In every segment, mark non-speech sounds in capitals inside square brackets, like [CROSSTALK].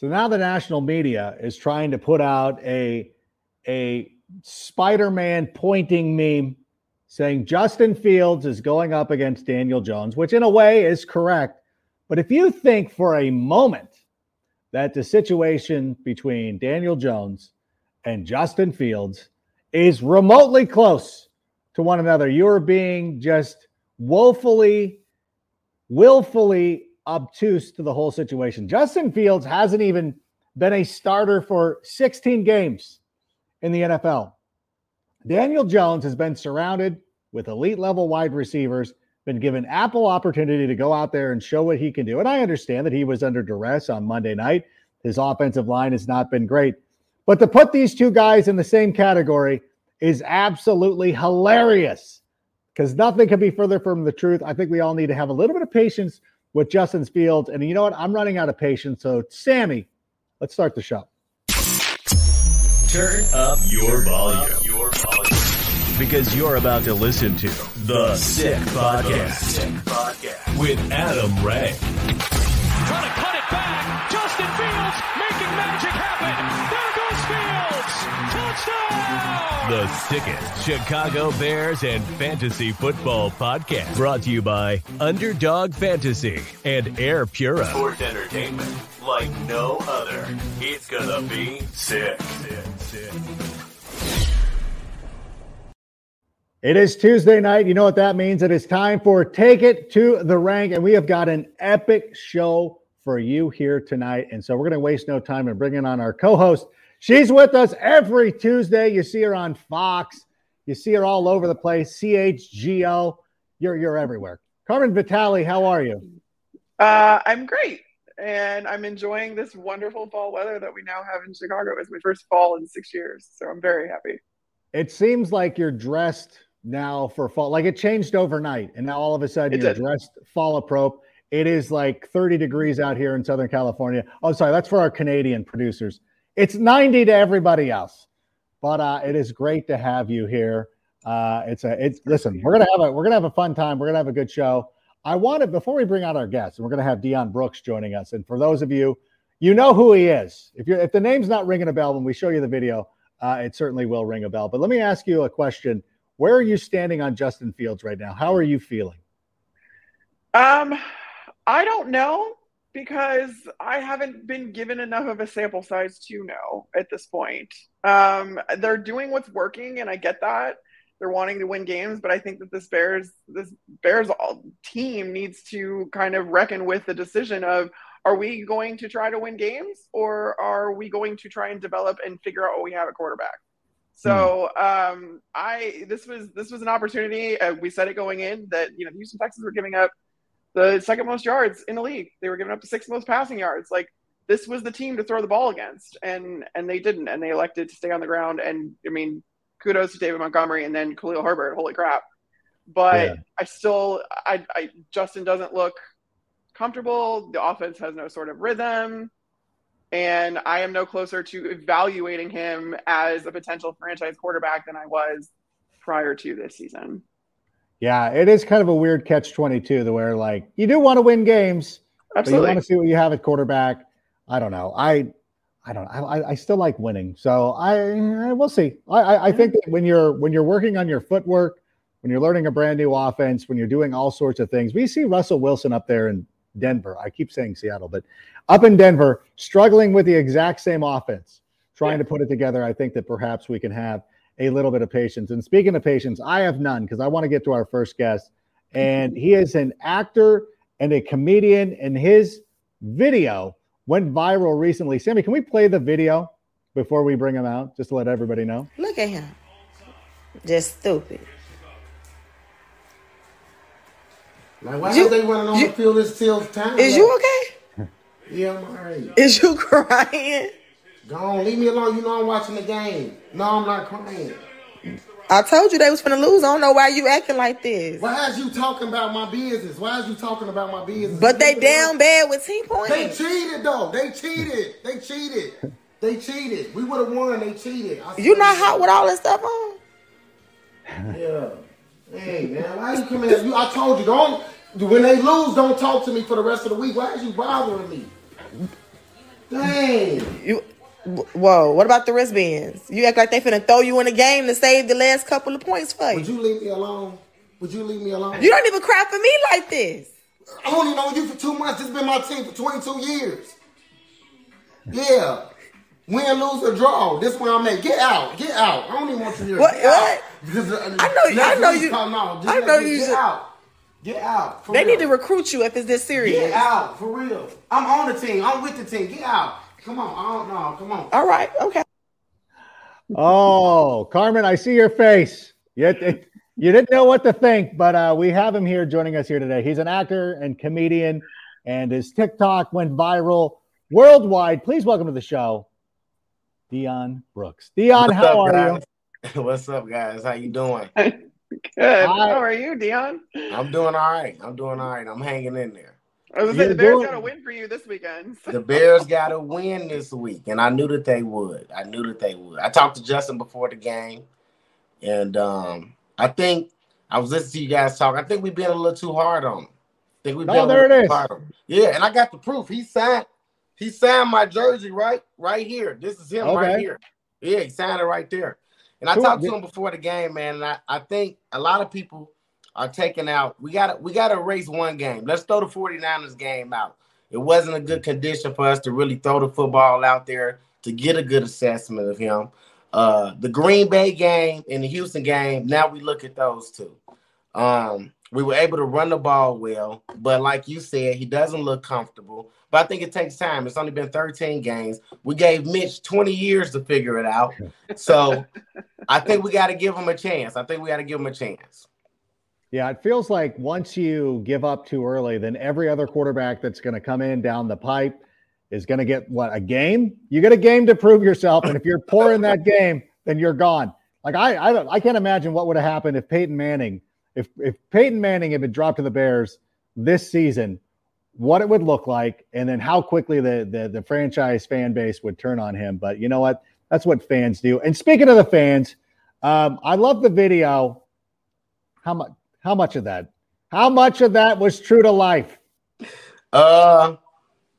So now the national media is trying to put out a a Spider-Man pointing meme saying Justin Fields is going up against Daniel Jones, which in a way is correct. But if you think for a moment that the situation between Daniel Jones and Justin Fields is remotely close to one another, you're being just woefully, willfully obtuse to the whole situation. Justin Fields hasn't even been a starter for 16 games in the NFL. Daniel Jones has been surrounded with elite level wide receivers, been given ample opportunity to go out there and show what he can do. And I understand that he was under duress on Monday night. His offensive line has not been great. But to put these two guys in the same category is absolutely hilarious because nothing can be further from the truth. I think we all need to have a little bit of patience with Justin Fields. And you know what? I'm running out of patience. So, Sammy, let's start the show. Turn up your volume. Your volume. Because you're about to listen to The Sick Podcast, Sick Podcast. with Adam Rank. The sickest Chicago Bears and fantasy football podcast brought to you by Underdog Fantasy and Air Pura. Sports entertainment like no other. It's gonna be sick. sick, sick. It is Tuesday night. You know what that means? It is time for Take It to the Rank, and we have got an epic show for you here tonight. And so we're going to waste no time and bring in on our co host, She's with us every Tuesday. You see her on Fox. You see her all over the place. CHGO. You're you're everywhere. Carmen Vitali, how are you? Uh, I'm great, and I'm enjoying this wonderful fall weather that we now have in Chicago. It's my first fall in six years, so I'm very happy. It seems like you're dressed now for fall. Like it changed overnight, and now all of a sudden It you're did. dressed fall appropriate. It is like 30 degrees out here in Southern California. Oh, sorry, that's for our Canadian producers. It's 90 to everybody else. But uh, it is great to have you here. Uh, it's a it's listen, we're gonna have a we're gonna have a fun time. We're gonna have a good show. I wanted before we bring out our guests, and we're gonna have Dyon Brooks joining us. And for those of you, you know who he is. If you're if the name's not ringing a bell when we show you the video, uh, it certainly will ring a bell. But let me ask you a question. Where are you standing on Justin Fields right now? How are you feeling? Um, I don't know because I haven't been given enough of a sample size to know at this point. Um, they're doing what's working, and I get that. They're wanting to win games, but I think that this Bears this Bears all team needs to kind of reckon with the decision of are we going to try to win games or are we going to try and develop and figure out what we have at quarterback? So um, I this was this was an opportunity. Uh, we said it going in that you know the Houston Texans were giving up the second most yards in the league. They were giving up the sixth most passing yards. Like this was the team to throw the ball against, and and they didn't, and they elected to stay on the ground. And I mean, kudos to David Montgomery and then Khalil Herbert. Holy crap! But Yeah. I still, I, I Justin doesn't look comfortable. The offense has no sort of rhythm. And I am no closer to evaluating him as a potential franchise quarterback than I was prior to this season. Yeah, it is kind of a weird catch 22 the where like you do want to win games, but you want to see what you have at quarterback. I don't know. I I don't I, I still like winning. So I, I we'll see. I, I, I think that when you're when you're working on your footwork, when you're learning a brand new offense, when you're doing all sorts of things, we see Russell Wilson up there in Denver. I keep saying Seattle, but up in Denver, struggling with the exact same offense, trying Yeah. to put it together. I think that perhaps we can have a little bit of patience. And speaking of patience, I have none because I want to get to our first guest. And he is an actor and a comedian, and his video went viral recently. Sammy, can we play the video before we bring him out, just to let everybody know? Look at him. Just stupid. Like, why You- are they running on you- the field this till time? Is you okay? Yeah, I'm alright. Is you [LAUGHS] crying? Go on, leave me alone. You know I'm watching the game. No, I'm not crying. I told you they was finna lose. I don't know why you acting like this. Why is you talking about my business? Why is you talking about my business? But they down bad with 10 They cheated though. They cheated. They cheated. They cheated. We would have won. They cheated. You not hot with all this stuff on? Yeah. Hey man, why you coming at you? I told you don't. When they lose, don't talk to me for the rest of the week. Why is you bothering me? Dang. You whoa, what about the wristbands? You act like they finna throw you in the game to save the last couple of points for you. Would you. leave me alone? Would you leave me alone? You don't even cry for me like this. I only known you for two months. This has been my team for 22 years. Yeah. Win, lose, or draw. This where I'm at. Get out. Get out. I don't even want you here. What- what? [LAUGHS] Because, uh, I know- next I know you-. Just I know you Get should- out. Get out. They real. need to recruit you if it's this serious. Get out. For real. I'm on the team. I'm with the team. Get out. Come on. I don't know. Come on. All right, okay. Oh, Carmen, I see your face. You, you didn't know what to think, but uh, we have him here joining us here today. He's an actor and comedian, and his TikTok went viral worldwide. Please welcome to the show, Dyon Brooks. Dyon, What's how up, are guys? [LAUGHS] What's up, guys? How you doing? [LAUGHS] Good. Hi. How are you, Dyon? I'm doing all right. I'm doing all right. I'm hanging in there. I was gonna say the Bears doing- got a win for you this weekend. The Bears got to win this week, and I knew that they would. I knew that they would. I talked to Justin before the game, and um, I think I was listening to you guys talk. I think we've been a little too hard on him. I think we've been Oh, a there little it too is. hard on him. Yeah, and I got the proof. He signed. He signed my jersey right, right here. This is him right here. Yeah, he signed it right there. And I Cool. talked to him before the game, man. And I, I think a lot of people are taking out. We got we got to erase one game. Let's throw the 49ers game out. It wasn't a good condition for us to really throw the football out there to get a good assessment of him. Uh, the Green Bay game and the Houston game. Now we look at those two. Um, we were able to run the ball well, but like you said, he doesn't look comfortable. But I think it takes time. It's only been 13 games. We gave Mitch 20 years to figure it out. So I think we got to give him a chance. I think we got to give him a chance. Yeah, it feels like once you give up too early, then every other quarterback that's going to come in down the pipe is going to get what a game. You get a game to prove yourself, and if you're poor in that game, then you're gone. Like I, I don't, I can't imagine what would have happened if Peyton Manning, if if Peyton Manning had been dropped to the Bears this season, what it would look like, and then how quickly the the, the franchise fan base would turn on him. But you know what? That's what fans do. And speaking of the fans, um, I love the video. How much? How much of that? How much of that was true to life? Uh,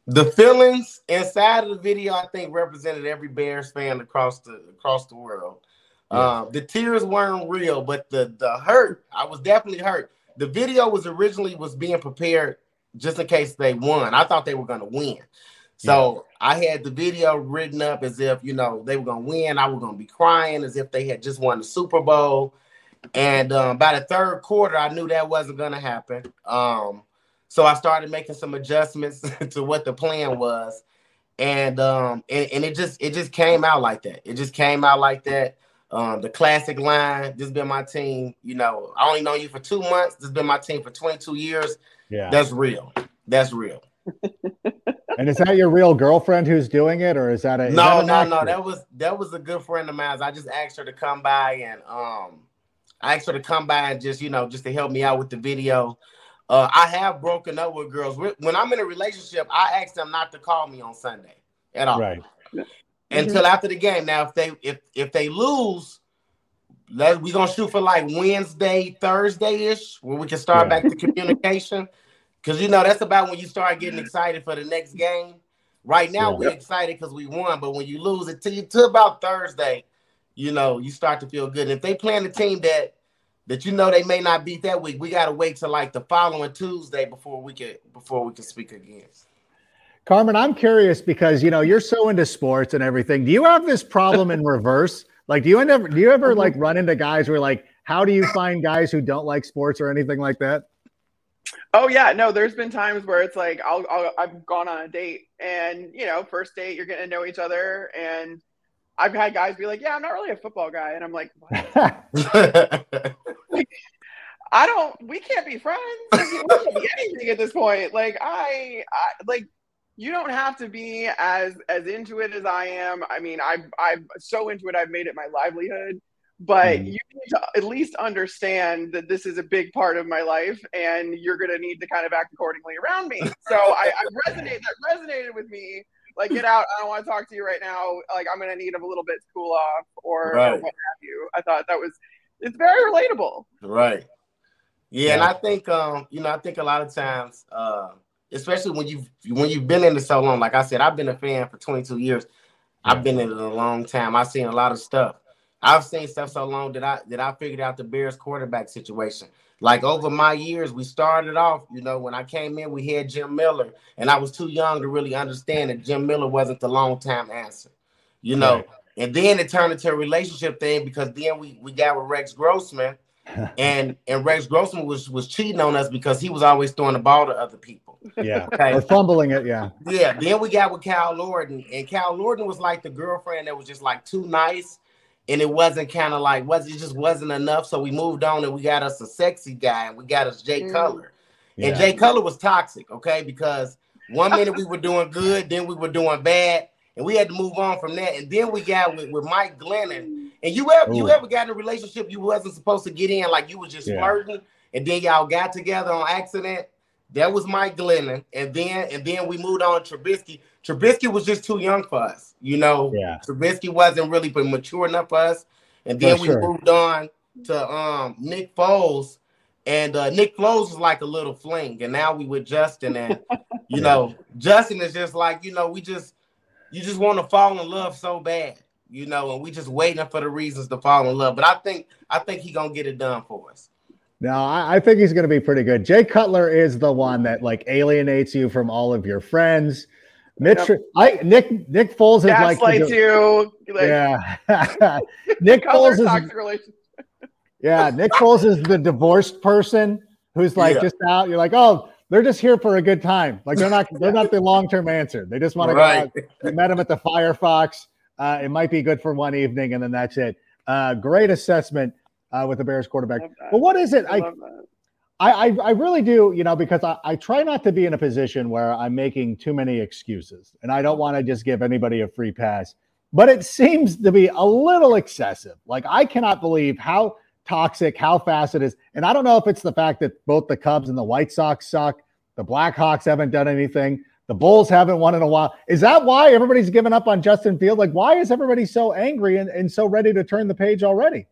the feelings inside of the video, I think, represented every Bears fan across the across the world. Um, the tears weren't real, but the the hurt, I was definitely hurt. The video was originally was being prepared just in case they won. I thought they were going to win, so I had the video written up as if you know they were going to win. I was going to be crying as if they had just won the Super Bowl. And um, by the third quarter, I knew that wasn't going to happen. Um, so I started making some adjustments [LAUGHS] to what the plan was, and um, and, and it just it just came out like that. It just came out like that. Um, the classic line. This has been my team. You know, I only know you for two months. This has been my team for 22 years. Yeah. That's real. That's real. [LAUGHS] and is that your real girlfriend who's doing it, or is that a no, that no, no. That was that was a good friend of mine. I just asked her to come by and um, I asked her to come by and just you know just to help me out with the video. Uh, I have broken up with girls when I'm in a relationship. I ask them not to call me on Sunday at all right. until after the game. Now, if they if if they lose, let we gonna shoot for like Wednesday, Thursday ish, where we can start Yeah. back the communication. Because you know that's about when you start getting excited for the next game. Right now Yeah. we're excited because we won, but when you lose it to to about Thursday, you know you start to feel good. If they playing a team that that you know they may not beat that week, we gotta wait till like the following Tuesday before we can before we can speak again. Carmen, I'm curious because you know you're so into sports and everything. Do you have this problem in [LAUGHS] reverse? Like, do you ever do you ever mm-hmm. like run into guys who are like, how do you find guys who don't like sports or anything like that? Oh yeah, no. There's been times where it's like I'll, I'll I've gone on a date and you know first date you're getting to know each other and I've had guys be like, yeah, I'm not really a football guy, and I'm like, what? [LAUGHS] I don't. We can't be friends. Like, we can't be anything at this point. Like I, I like you don't have to be as as into it as I am. I mean, I I'm so into it. I've made it my livelihood. But Mhm. you need to at least understand that this is a big part of my life, and you're going to need to kind of act accordingly around me. So I, I resonate. That resonated with me. Like, get out! I don't want to talk to you right now. Like, I'm going to need a little bit to cool off, or, or Right. what have you. I thought that was it's very relatable. Right. Yeah, and I think um, you know, I think a lot of times, uh, especially when you've when you've been in it so long, like I said, I've been a fan for 22 years. I've been in it a long time. I've seen a lot of stuff. I've seen stuff so long that I that I figured out the Bears quarterback situation. Like over my years, we started off, you know, when I came in, we had Jim Miller, and I was too young to really understand that Jim Miller wasn't the long time answer, you know. Right. And then it turned into a relationship thing because then we we got with Rex Grossman, [LAUGHS] and and Rex Grossman was was cheating on us because he was always throwing the ball to other people. Yeah. [LAUGHS] Okay. Or fumbling it. Yeah. Yeah. Then we got with Kyle Orton, and Kyle Orton was like the girlfriend that was just like too nice, and it wasn't kind of like was it just wasn't enough. So we moved on and we got us a sexy guy, and we got us Jay Mm. Cutler. And Jay Cutler was toxic, okay? Because one minute we were doing good, then we were doing bad, and we had to move on from that. And then we got with, with Mike Glennon. And you ever you Ooh. ever got in a relationship you wasn't supposed to get in, like you was just Yeah. flirting, and then y'all got together on accident? That was Mike Glennon, and then and then we moved on to Trubisky. Trubisky was just too young for us, you know. Yeah. Trubisky wasn't really but mature enough for us. And then For we sure. moved on to um Nick Foles. And uh, Nick Foles was like a little fling, and now we with Justin, and [LAUGHS] you know, Justin is just like you know, we just you just want to fall in love so bad, you know, and we just waiting for the reasons to fall in love. But I think I think he gonna get it done for us. No, I, I think he's going to be pretty good. Jay Cutler is the one that like alienates you from all of your friends. Mitch, Yep. I Nick Nick Foles is like you. Like, yeah. [LAUGHS] Nick Foles is yeah. Nick Foles is the divorced person who's like Yeah. just out. You're like, oh, they're just here for a good time. Like they're not they're not the long term answer. They just want to Right. go out. We met him at the Firefox. Uh, it might be good for one evening, and then that's it. Uh, great assessment uh, with the Bears quarterback. But what is it? I I, that. I, I, I really do, you know, because I, I try not to be in a position where I'm making too many excuses and I don't want to just give anybody a free pass. But it seems to be a little excessive. Like, I cannot believe how toxic, how fast it is. And I don't know if it's the fact that both the Cubs and the White Sox suck, the Blackhawks haven't done anything, the Bulls haven't won in a while. Is that why everybody's given up on Justin Field? Like, why is everybody so angry and, and so ready to turn the page already?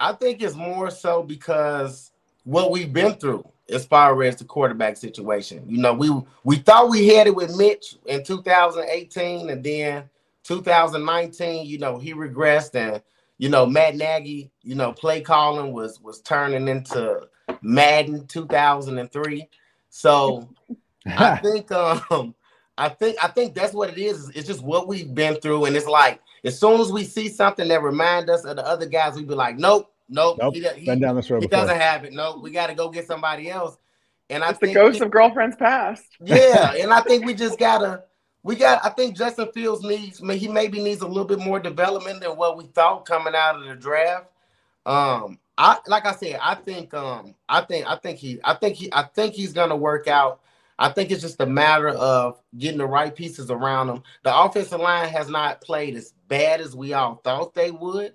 I think it's more so because what we've been through as far as the quarterback situation. You know, we we thought we had it with Mitch in 2018, and then 2019, you know, he regressed, and you know, Matt Nagy, you know, play calling was was turning into Madden 2003. So [LAUGHS] I think um I think I think that's what it is. It's just what we've been through, and it's like as soon as we see something that remind us of the other guys, we'd be like, nope, nope, nope, he, he- been down this road he before. doesn't have it. No, we got to go get somebody else. And I It's the think ghost of girlfriends past. [LAUGHS] yeah, and I think we [LAUGHS] just gotta. We got. I think Justin Fields needs. He maybe needs a little bit more development than what we thought coming out of the draft. Um, I like I said. I think. Um, I think. I think he. I think he. I think he's gonna work out. I think it's just a matter of getting the right pieces around him. The offensive line has not played as bad as we all thought they would.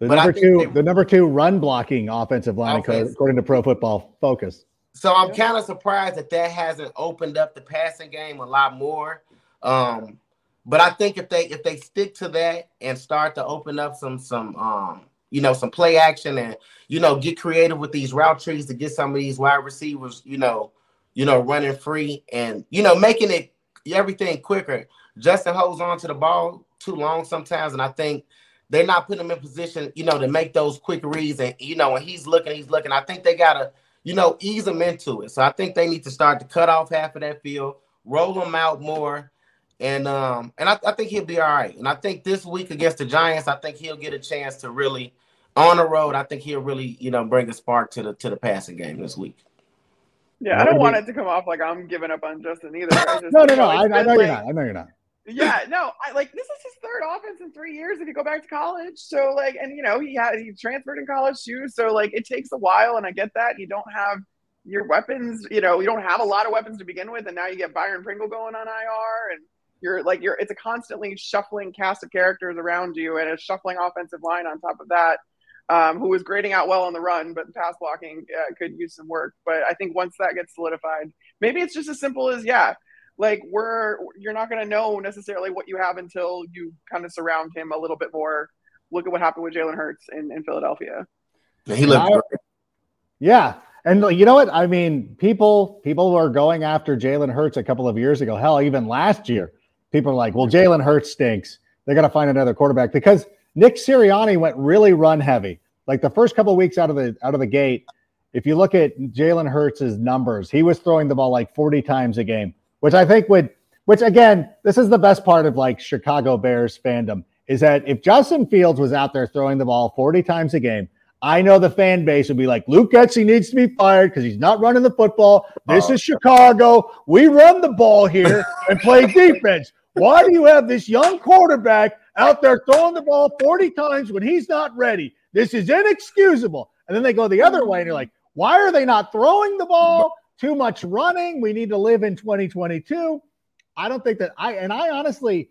The But I number think two, they- the number two run blocking offensive line, Offense. according to Pro Football Focus. So I'm kind of surprised that that hasn't opened up the passing game a lot more. Um, but I think if they if they stick to that and start to open up some some um you know some play action and you know get creative with these route trees to get some of these wide receivers you know you know running free and you know making it everything quicker. Justin holds on to the ball too long sometimes, and I think they're not putting him in position you know to make those quick reads and you know when he's looking he's looking. I think they gotta you know, ease him into it. So I think they need to start to cut off half of that field, roll them out more, and um, and I, I think he'll be all right. And I think this week against the Giants, I think he'll get a chance to really on the road. I think he'll really, you know, bring a spark to the to the passing game this week. Yeah, I don't want it to come off like I'm giving up on Justin either. I just, [LAUGHS] No, no, no. know, I, I been know you're not. I know you're not. Yeah, [LAUGHS] no, I like this is his third offense in three years. If you go back to college, so like, and you know, he had he transferred in college too. So like, it takes a while, and I get that you don't have your weapons, you know, you don't have a lot of weapons to begin with, and now you get Byron Pringle going on IR, and you're like you're it's a constantly shuffling cast of characters around you, and a shuffling offensive line on top of that. Um, who was grading out well on the run, but pass blocking uh, could use some work. But I think once that gets solidified, maybe it's just as simple as yeah, like we're you're not going to know necessarily what you have until you kind of surround him a little bit more. Look at what happened with Jalen Hurts in, in Philadelphia. He looked great. Yeah. And you know what? I mean, people people were going after Jalen Hurts a couple of years ago. Hell, even last year, people are like, "Well, Jalen Hurts stinks. They got to find another quarterback." Because Nick Sirianni went really run heavy. Like the first couple of weeks out of the out of the gate, if you look at Jalen Hurts' numbers, he was throwing the ball like 40 times a game, which I think would, which again, this is the best part of like Chicago Bears fandom is that if Justin Fields was out there throwing the ball 40 times a game, I know the fan base would be like, Luke Getsy needs to be fired because he's not running the football. This oh. is Chicago. We run the ball here [LAUGHS] and play defense. Why do you have this young quarterback out there throwing the ball 40 times when he's not ready? This is inexcusable. And then they go the other way and you're like, why are they not throwing the ball? Too much running. We need to live in 2022. I don't think that I, and I honestly,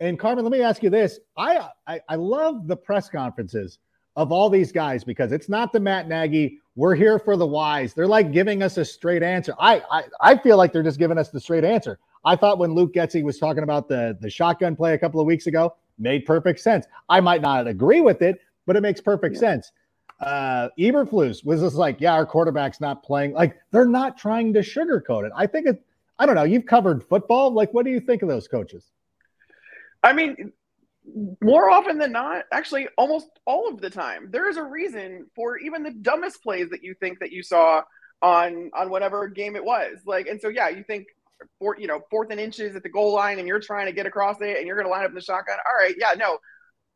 and Carmen, let me ask you this. I, I, I love the press conferences of all these guys because it's not the Matt Nagy. We're here for the wise. They're like giving us a straight answer. I, I I feel like they're just giving us the straight answer. I thought when Luke Getsy was talking about the the shotgun play a couple of weeks ago, made perfect sense. I might not agree with it, but it makes perfect yeah. sense. Uh, Eberflus was just like, yeah, our quarterback's not playing. Like they're not trying to sugarcoat it. I think it. I don't know. You've covered football. Like, what do you think of those coaches? I mean, more often than not, actually, almost all of the time, there is a reason for even the dumbest plays that you think that you saw on on whatever game it was. Like, and so yeah, you think four, you know, fourth and inches at the goal line, and you're trying to get across it, and you're going to line up in the shotgun. All right, yeah, no.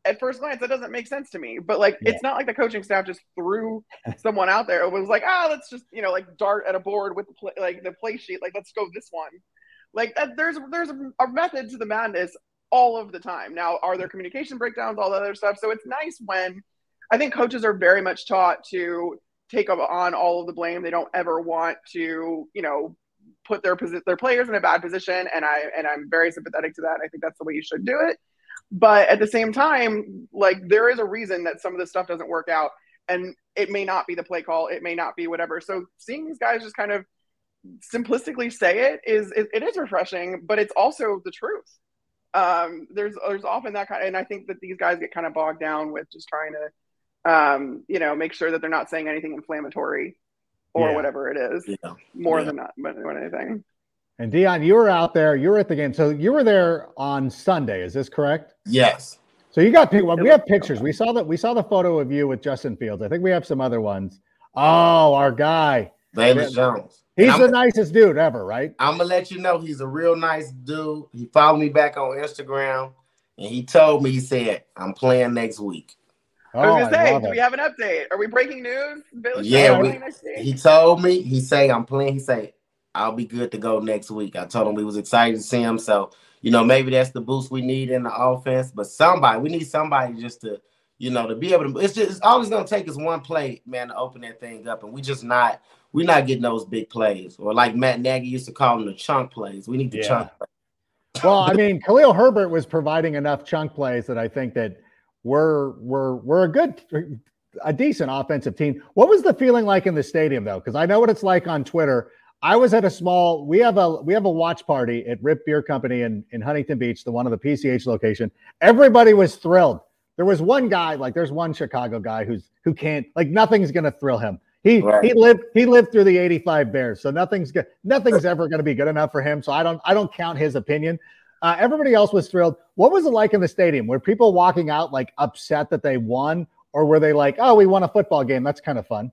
At first glance, that doesn't make sense to me. But like, yeah. it's not like the coaching staff just threw [LAUGHS] someone out there. It was like, ah, let's just you know, like dart at a board with the play, like the play sheet. Like, let's go this one. Like that, there's there's a, a method to the madness all of the time. Now, are there communication breakdowns, all the other stuff? So it's nice when I think coaches are very much taught to take on all of the blame. They don't ever want to, you know, put their their players in a bad position. And I and I'm very sympathetic to that. I think that's the way you should do it. But at the same time, like there is a reason that some of this stuff doesn't work out. And it may not be the play call, it may not be whatever. So seeing these guys just kind of simplistically say it is it, it is refreshing, but it's also the truth um, there's there's often that kind of, and I think that these guys get kind of bogged down with just trying to, um, you know, make sure that they're not saying anything inflammatory or yeah. whatever it is, yeah. more yeah. than not than anything. And Dyon, you were out there. You were at the game, so you were there on Sunday. Is this correct? Yes. So you got well, we have pictures. We saw that we saw the photo of you with Justin Fields. I think we have some other ones. Oh, our guy, Velus Jones. He's the nicest dude ever, right? I'm gonna let you know he's a real nice dude. He followed me back on Instagram and he told me, he said, I'm playing next week. Oh, I was gonna say, do we have an update? Are we breaking news? yeah, we, he told me, he say I'm playing, he say, I'll be good to go next week. I told him we was excited to see him. So, you know, maybe that's the boost we need in the offense. But somebody, we need somebody just to, you know, to be able to it's just it's all it's gonna take is one play, man, to open that thing up. And we just not we're not getting those big plays, or like Matt Nagy used to call them the chunk plays. We need the yeah. chunk. Well, I mean, Khalil Herbert was providing enough chunk plays that I think that we're we're we're a good, a decent offensive team. What was the feeling like in the stadium though? Because I know what it's like on Twitter. I was at a small. We have a we have a watch party at Riip Beer Company in in Huntington Beach, the one of the PCH location. Everybody was thrilled. There was one guy, like there's one Chicago guy who's who can't like nothing's gonna thrill him. He right. he lived he lived through the 85 Bears, so nothing's good. Nothing's ever going to be good enough for him. So I don't I don't count his opinion. Uh, everybody else was thrilled. What was it like in the stadium? Were people walking out like upset that they won, or were they like, "Oh, we won a football game. That's kind of fun."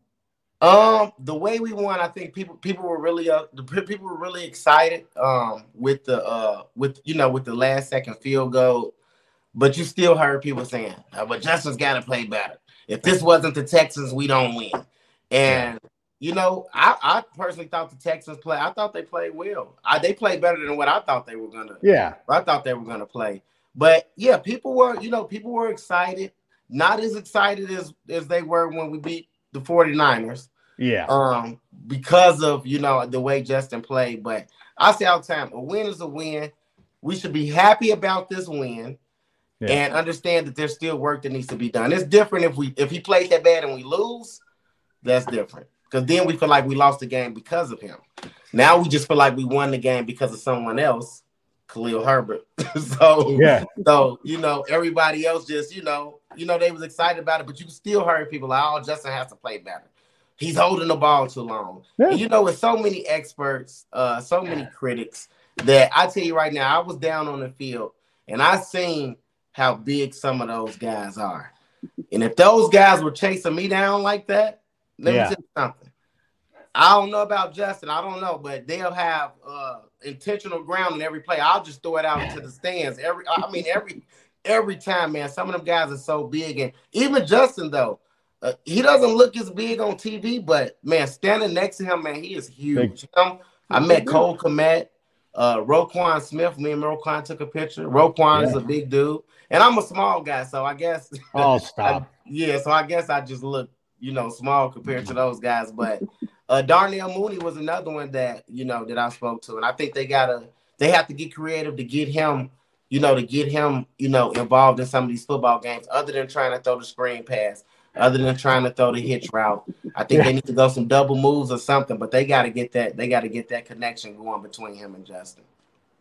Um, the way we won, I think people people were really uh the people were really excited um with the uh with you know with the last second field goal, but you still heard people saying, oh, "But Justin's got to play better. If this wasn't the Texans, we don't win." And you know, I, I personally thought the Texans play. I thought they played well. I, they played better than what I thought they were gonna. Yeah, I thought they were gonna play. But yeah, people were, you know, people were excited. Not as excited as as they were when we beat the 49ers. Yeah. Um, because of you know the way Justin played. But I say all the time, a win is a win. We should be happy about this win. Yeah. And understand that there's still work that needs to be done. It's different if we if he plays that bad and we lose, that's different. Because then we feel like we lost the game because of him. Now we just feel like we won the game because of someone else, Khalil Herbert. [LAUGHS] so yeah, so you know, everybody else just, you know, you know, they was excited about it, but you still heard people like, oh, Justin has to play better. He's holding the ball too long. Yeah. You know, with so many experts, uh, so many critics that I tell you right now, I was down on the field and I seen how big some of those guys are. And if those guys were chasing me down like that, let yeah. me tell you something. I don't know about Justin. I don't know, but they'll have uh, intentional ground in every play. I'll just throw it out into the stands. Every, I mean, every every time, man. Some of them guys are so big, and even Justin though, uh, he doesn't look as big on TV, but man, standing next to him, man, he is huge. You know? I met Cole Kmet, uh, Roquan Smith. Me and Roquan took a picture. Roquan yeah. is a big dude, and I'm a small guy, so I guess. [LAUGHS] Oh, stop. I, yeah, so I guess I just look, you know, small compared to those guys, but. Uh, Darnell Mooney was another one that you know that I spoke to, and I think they gotta they have to get creative to get him, you know, to get him, you know, involved in some of these football games, other than trying to throw the screen pass, other than trying to throw the hitch route. I think yeah. they need to go some double moves or something, but they got to get that they got to get that connection going between him and Justin.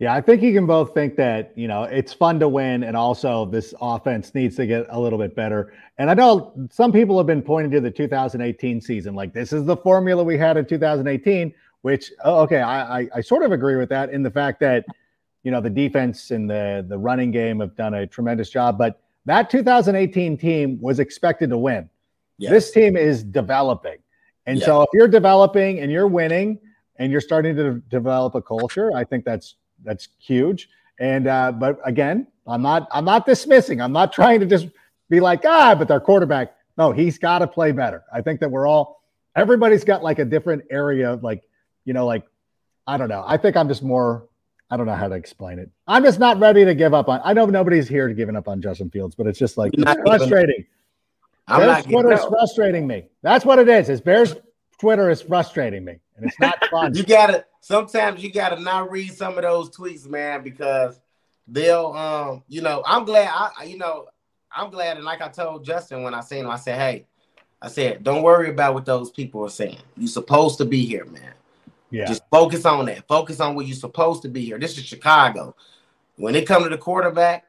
Yeah, I think you can both think that, you know, it's fun to win and also this offense needs to get a little bit better. And I know some people have been pointing to the 2018 season, like this is the formula we had in 2018, which, oh, okay, I, I, I sort of agree with that in the fact that, you know, the defense and the, the running game have done a tremendous job. But that 2018 team was expected to win. Yes. This team is developing. And yeah. so if you're developing and you're winning and you're starting to develop a culture, I think that's that's huge. And uh, but again, I'm not I'm not dismissing. I'm not trying to just be like ah, but their quarterback. No, he's got to play better. I think that we're all everybody's got like a different area of like you know like I don't know. I think I'm just more. I don't know how to explain it. I'm just not ready to give up on. I know nobody's here to giving up on Justin Fields, but it's just like it's frustrating. I'm Bears Twitter is frustrating me. That's what it is. Is Bears Twitter is frustrating me, and it's not [LAUGHS] fun. you gotta sometimes you gotta not read some of those tweets, man, because they'll um, you know, I'm glad I you know, I'm glad and like I told Justin when I seen him, I said, Hey, I said, don't worry about what those people are saying. You're supposed to be here, man. Yeah. Just focus on that. Focus on what you're supposed to be here. This is Chicago. When it come to the quarterback,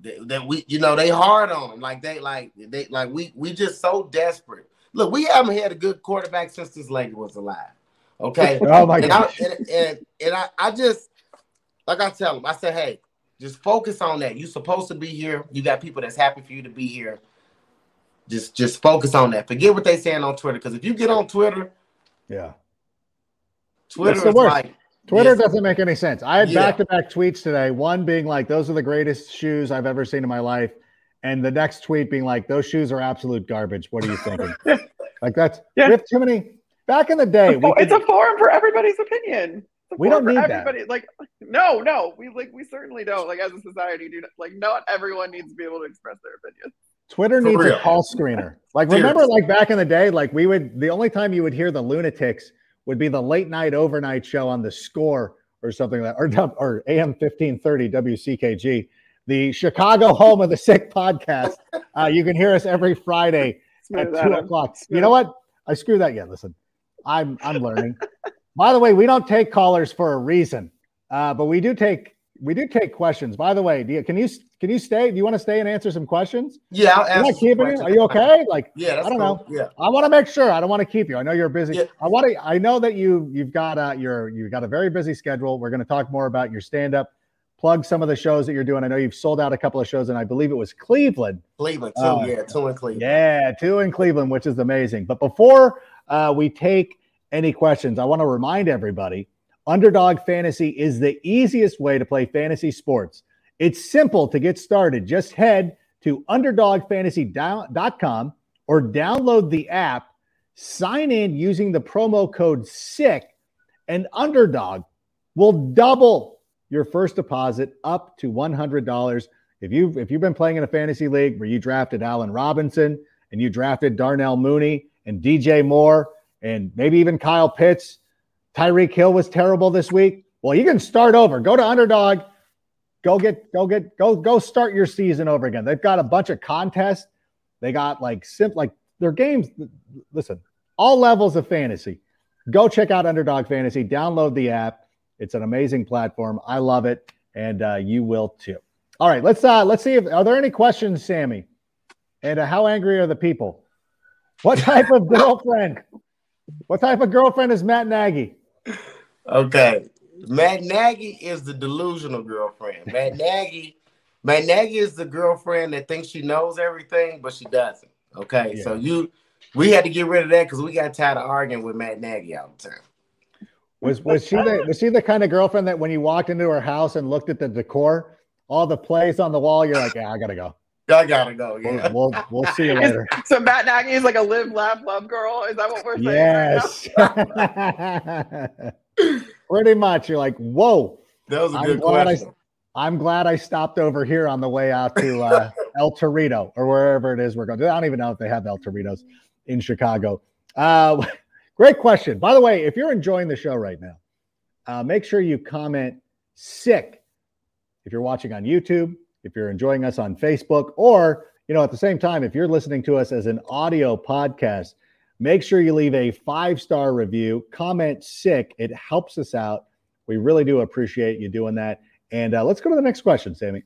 that we, you know, they hard on them. Like they, like they, like we, we just so desperate. Look, we haven't had a good quarterback since this lady was alive. Okay. [LAUGHS] oh my god. And, and, and I, I just like I tell them, I say, hey, just focus on that. You're supposed to be here. You got people that's happy for you to be here. Just just focus on that. Forget what they saying on Twitter. Because if you get on Twitter, yeah, Twitter is like Twitter yes. doesn't make any sense. I had back to back tweets today. One being like, "Those are the greatest shoes I've ever seen in my life," and the next tweet being like, "Those shoes are absolute garbage. What are you thinking?" [LAUGHS] like that's yeah. we have too many Back in the day, it's a, it's a forum for everybody's opinion. We don't need everybody. That. Like, no, no, we like we certainly don't. Like, as a society, do not, like not everyone needs to be able to express their opinion. Twitter for needs real. a call screener. Like, remember, like back in the day, like we would. The only time you would hear the lunatics would be the late night overnight show on the Score or something like, that, or [LAUGHS] or AM fifteen thirty WCKG, the Chicago home of the sick podcast. [LAUGHS] Uh, you can hear us every Friday at two o'clock. You know what? I screw that yet. Listen, I'm I'm learning. [LAUGHS] By the way, we don't take callers for a reason, uh, but we do take we do take questions. By the way, do you, can you can you stay? Do you want to stay and answer some questions? Yeah, I'll answer. You? Are you okay? Like, yeah, I don't cool. know. Yeah, I want to make sure. I don't want to keep you. I know you're busy. Yeah. I want to. I know that you you've got a you're you've got a very busy schedule. We're going to talk more about your stand up. Plug some of the shows that you're doing. I know you've sold out a couple of shows, and I believe it was Cleveland. Cleveland, too. Uh, yeah, two in Cleveland. Yeah, two in Cleveland, which is amazing. But before uh, we take any questions, I want to remind everybody Underdog Fantasy is the easiest way to play fantasy sports. It's simple to get started. Just head to underdogfantasy.com or download the app, sign in using the promo code SICK, and Underdog will double your first deposit up to $100. If you've, if you've been playing in a fantasy league where you drafted Allen Robinson and you drafted Darnell Mooney and DJ Moore and maybe even Kyle Pitts. Tyreek Hill was terrible this week. Well, you can start over. Go to underdog. Go get, go get, go, go start your season over again. They've got a bunch of contests. They got like simple, like their games. Listen, all levels of fantasy. Go check out Underdog Fantasy. Download the app. It's an amazing platform. I love it, and uh, you will too. All right, let's uh, let's see if are there any questions, Sammy, and uh, how angry are the people? What type of [LAUGHS] girlfriend? What type of girlfriend is Matt Nagy? Okay, [LAUGHS] Matt Nagy is the delusional girlfriend. Matt [LAUGHS] Nagy, Matt Nagy is the girlfriend that thinks she knows everything, but she doesn't. Okay, yeah. so you, we had to get rid of that because we got tired of arguing with Matt Nagy all the time. Was was she the was she the kind of girlfriend that when you walked into her house and looked at the decor, all the plays on the wall, you're like, yeah, I gotta go. I gotta go. Yeah, we'll we'll, we'll see you [LAUGHS] later. so Matt Nagy is like a live, laugh, love girl. Is that what we're saying? Yes. Right [LAUGHS] Pretty much. You're like, whoa. That was a I'm good question. I, I'm glad I stopped over here on the way out to uh, [LAUGHS] El Torito or wherever it is we're going. To. I don't even know if they have El Toritos in Chicago. Uh, great question. By the way, if you're enjoying the show right now, uh, make sure you comment sick if you're watching on YouTube, if you're enjoying us on Facebook, or you know, at the same time, if you're listening to us as an audio podcast, make sure you leave a five star review, comment sick. It helps us out. We really do appreciate you doing that. And uh, let's go to the next question, Sammy.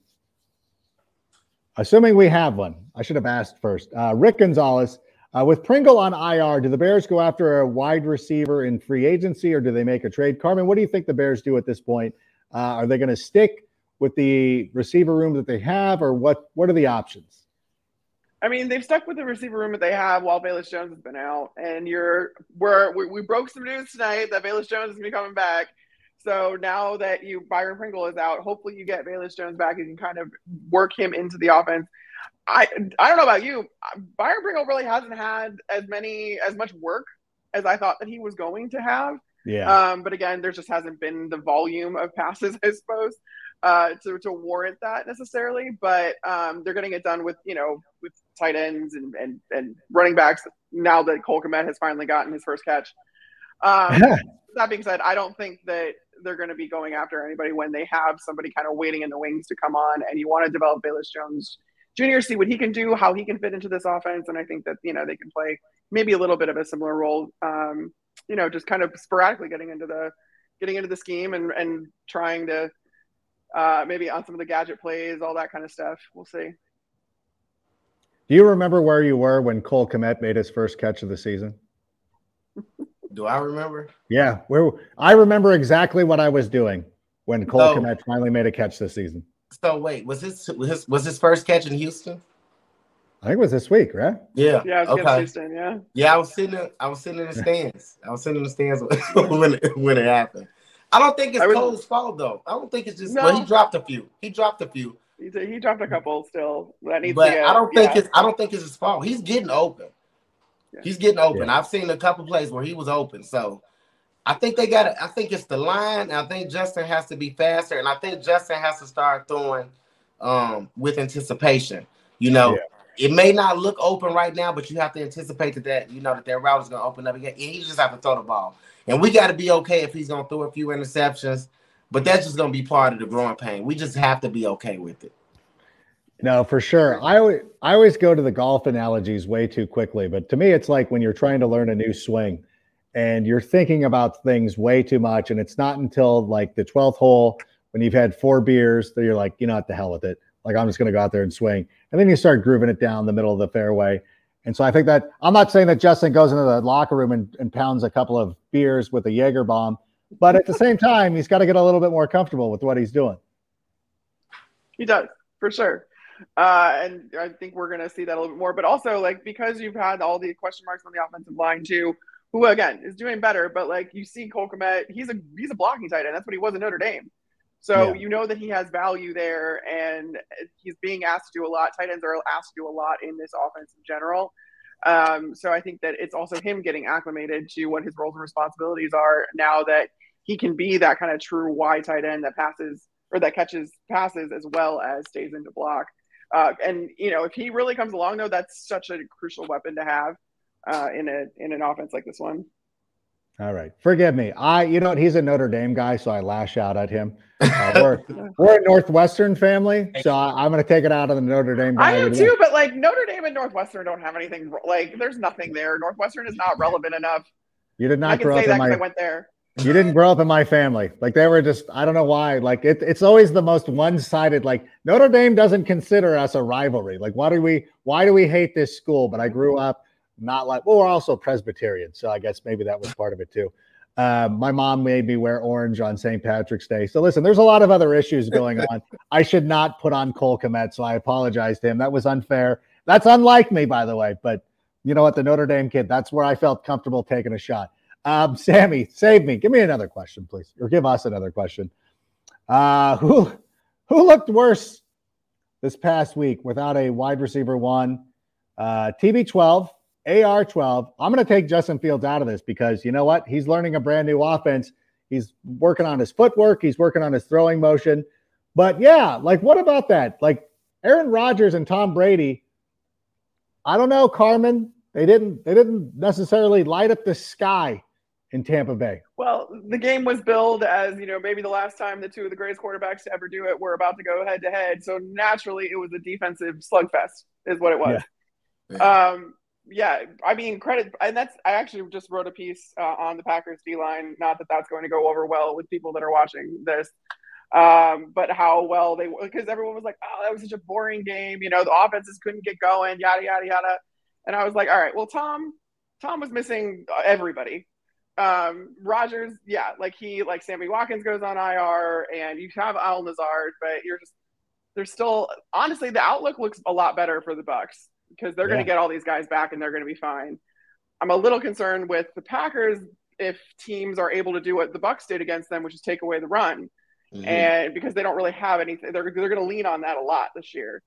Assuming we have one, I should have asked first. Uh, Rick Gonzalez, uh, with Pringle on IR, do the Bears go after a wide receiver in free agency or do they make a trade? Carmen, what do you think the Bears do at this point? Uh, are they going to stick with the receiver room that they have, or what? What are the options? I mean, they've stuck with the receiver room that they have while Velus Jones has been out, and you're we're we, we broke some news tonight that Velus Jones is going to be coming back. So now that you Byron Pringle is out, hopefully you get Velus Jones back. And you can kind of work him into the offense. I I don't know about you, Byron Pringle really hasn't had as many as much work as I thought that he was going to have. Yeah. Um, but again, there just hasn't been the volume of passes, [LAUGHS] I suppose uh, to, to warrant that necessarily, but um, they're getting it done with you know with tight ends and and, and running backs. Now that Cole Kmet has finally gotten his first catch. Um, that being said, I don't think that they're going to be going after anybody when they have somebody kind of waiting in the wings to come on, and you want to develop Velus Jones Jr. See what he can do, how he can fit into this offense, and I think that you know they can play maybe a little bit of a similar role. Um, you know, just kind of sporadically getting into the getting into the scheme and and trying to uh, maybe on some of the gadget plays, all that kind of stuff. We'll see. Do you remember where you were when Cole Kmet made his first catch of the season? Do I remember? Yeah, where I remember exactly what I was doing when Cole so, Kmet finally made a catch this season. So wait, was this was his, was his first catch in Houston? I think it was this week, right? Yeah. Yeah, okay. Houston, yeah. Yeah, I was sitting in, I was sitting in the stands. I was sitting in the stands [LAUGHS] when it, when it happened. I don't think it's was, Cole's fault though. I don't think it's just. No. Well, he dropped a few. He dropped a few. He, he dropped a couple still. That needs but to I don't think yeah. it's. I don't think it's his fault. He's getting open. Yeah. He's getting open. Yeah. I've seen a couple plays where he was open. So I think they got it. I think it's the line. I think Justin has to be faster, and I think Justin has to start throwing um, with anticipation. You know, it may not look open right now, but you have to anticipate that, that you know that their route is going to open up again, and you just have to throw the ball. And we got to be okay if he's going to throw a few interceptions, but that's just going to be part of the growing pain. We just have to be okay with it. No, for sure. I always, I always go to the golf analogies way too quickly, but to me, it's like when you're trying to learn a new swing and you're thinking about things way too much, and it's not until like the 12th hole when you've had four beers that you're like, you know, what the hell with it. Like I'm just going to go out there and swing, and then you start grooving it down the middle of the fairway, and so I think that I'm not saying that Justin goes into the locker room and, and pounds a couple of beers with a Jaeger bomb, but at the [LAUGHS] same time, he's got to get a little bit more comfortable with what he's doing. He does, for sure. Uh, and I think we're going to see that a little bit more. But also, like, because you've had all the question marks on the offensive line, too, who, again, is doing better. But, like, you see Cole Kmet, he's a, he's a blocking tight end. That's what he was in Notre Dame. So yeah. you know that he has value there, and he's being asked to do a lot. Tight ends are asked to do a lot in this offense in general. Um, so I think that it's also him getting acclimated to what his roles and responsibilities are now that he can be that kind of true wide tight end that passes or that catches passes as well as stays into block. Uh, and you know, if he really comes along, though, that's such a crucial weapon to have uh, in a in an offense like this one. All right, forgive me. I, you know what? He's a Notre Dame guy, so I lash out at him. Uh, we're [LAUGHS] we're a Northwestern family, so I, am going to take it out of the Notre Dame guy. I am too, but like Notre Dame and Northwestern don't have anything. Like, there's nothing there. Northwestern is not relevant enough. You did not I can grow say up that in my. I went there. You didn't grow up in my family. Like they were just. I don't know why. Like it, it's always the most one-sided. Like Notre Dame doesn't consider us a rivalry. Like why do we? Why do we hate this school? But I grew up not like. Well, we're also Presbyterian, so I guess maybe that was part of it too. Uh, my mom made me wear orange on St. Patrick's Day. So listen, there's a lot of other issues going on. [LAUGHS] I should not put on Cole Kmet, so I apologize to him. That was unfair. That's unlike me, by the way. But you know what? The Notre Dame kid, that's where I felt comfortable taking a shot. Um, [LAUGHS] Sammy, save me. Give me another question, please, or give us another question. Uh, who who looked worse this past week without a wide receiver one? Uh, TB12 AR 12. I'm going to take Justin Fields out of this because you know what? He's learning a brand new offense. He's working on his footwork, he's working on his throwing motion. But yeah, like what about that? Like Aaron Rodgers and Tom Brady. I don't know, Carmen. They didn't they didn't necessarily light up the sky in Tampa Bay. Well, the game was billed as, you know, maybe the last time the two of the greatest quarterbacks to ever do it were about to go head to head. So naturally it was a defensive slugfest, is what it was. Yeah. Um, yeah, I mean, credit, and that's I actually just wrote a piece uh, on the Packers D line. Not that that's going to go over well with people that are watching this, um, but how well they because everyone was like, "Oh, that was such a boring game." You know, the offenses couldn't get going, yada yada yada. And I was like, "All right, well, Tom, Tom was missing everybody. Um, Rodgers, yeah, like he like Sammy Watkins goes on IR, and you have Allen Lazard, but you're just there's still honestly the outlook looks a lot better for the Bucs because they're going to get all these guys back and they're going to be fine. I'm a little concerned with the Packers if teams are able to do what the Bucs did against them, which is take away the run, Mhm. and because they don't really have anything, they're they're going to lean on that a lot this year.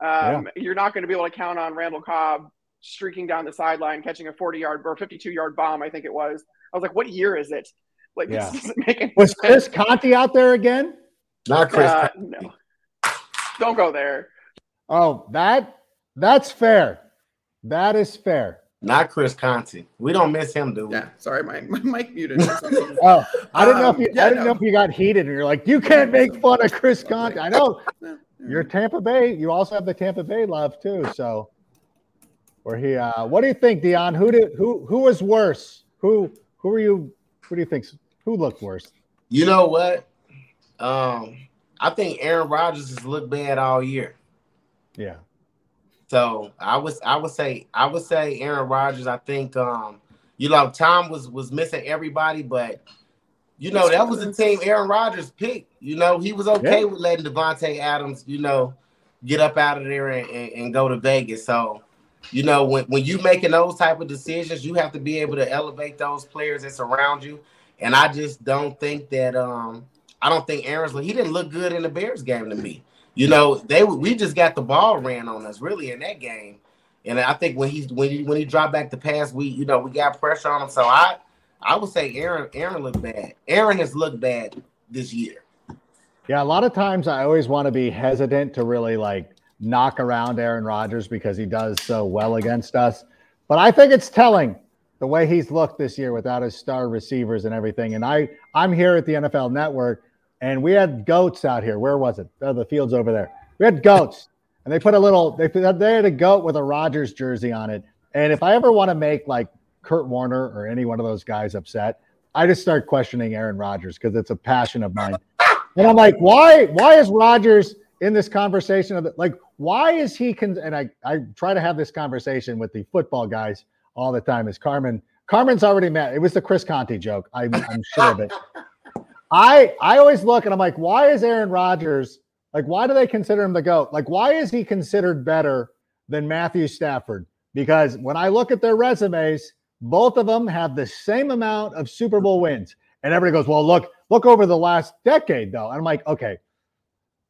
Um, You're not going to be able to count on Randall Cobb streaking down the sideline, catching a 40 yard or 52 yard bomb. I think it was. I was like, what year is it? Like Yeah. this [LAUGHS] doesn't make any Was Chris sense. Conte out there again? Not Chris. Uh, no, don't go there. Oh, that that's fair. That is fair. not Chris Conte. We don't miss him, do we? Yeah, sorry, my, my mic muted. [LAUGHS] Oh, I didn't know if Um, you yeah, I didn't no. know if you got heated and you're like, you can't make fun of Chris [LAUGHS] Conte. I know you're Tampa Bay. You also have the Tampa Bay love too. So where he uh what do you think, Dyon? Who did who who was worse? Who who are you who do you think who looked worse? You know what? Um, I think Aaron Rodgers has looked bad all year. Yeah. So I was I would say I would say Aaron Rodgers. I think um, you know Tom was was missing everybody, but you know that was the team Aaron Rodgers picked. You know he was okay Yeah. with letting Davante Adams, you know, get up out of there and, and, and go to Vegas. So you know when when you making those type of decisions, you have to be able to elevate those players that surround you. And I just don't think that um I don't think Aaron's he didn't look good in the Bears game to me. You know, they we just got the ball ran on us really in that game. And I think when he's when he when he dropped back the pass, we you know we got pressure on him. So I I would say Aaron Aaron looked bad. Aaron has looked bad this year. Yeah, a lot of times I always want to be hesitant to really like knock around Aaron Rodgers because he does so well against us. But I think it's telling the way he's looked this year without his star receivers and everything. And I I'm here at the NFL Network and we had goats out here. Where was it? Oh, the field's over there. We had goats. And they put a little they they had a goat with a Rodgers jersey on it. And if I ever want to make like Kurt Warner or any one of those guys upset, I just start questioning Aaron Rodgers because it's a passion of mine. And I'm like, why? Why is Rodgers in this conversation of the, like? Why is he? Con- and I I try to have this conversation with the football guys all the time. Is Carmen? Carmen's already met. It was the Chris Conte joke. I'm, I'm sure of it. I I always look and I'm like, why is Aaron Rodgers like? Why do they consider him the goat? Like, why is he considered better than Matthew Stafford? Because when I look at their resumes, both of them have the same amount of Super Bowl wins. And everybody goes, well, look, look over the last decade, though. And I'm like, okay,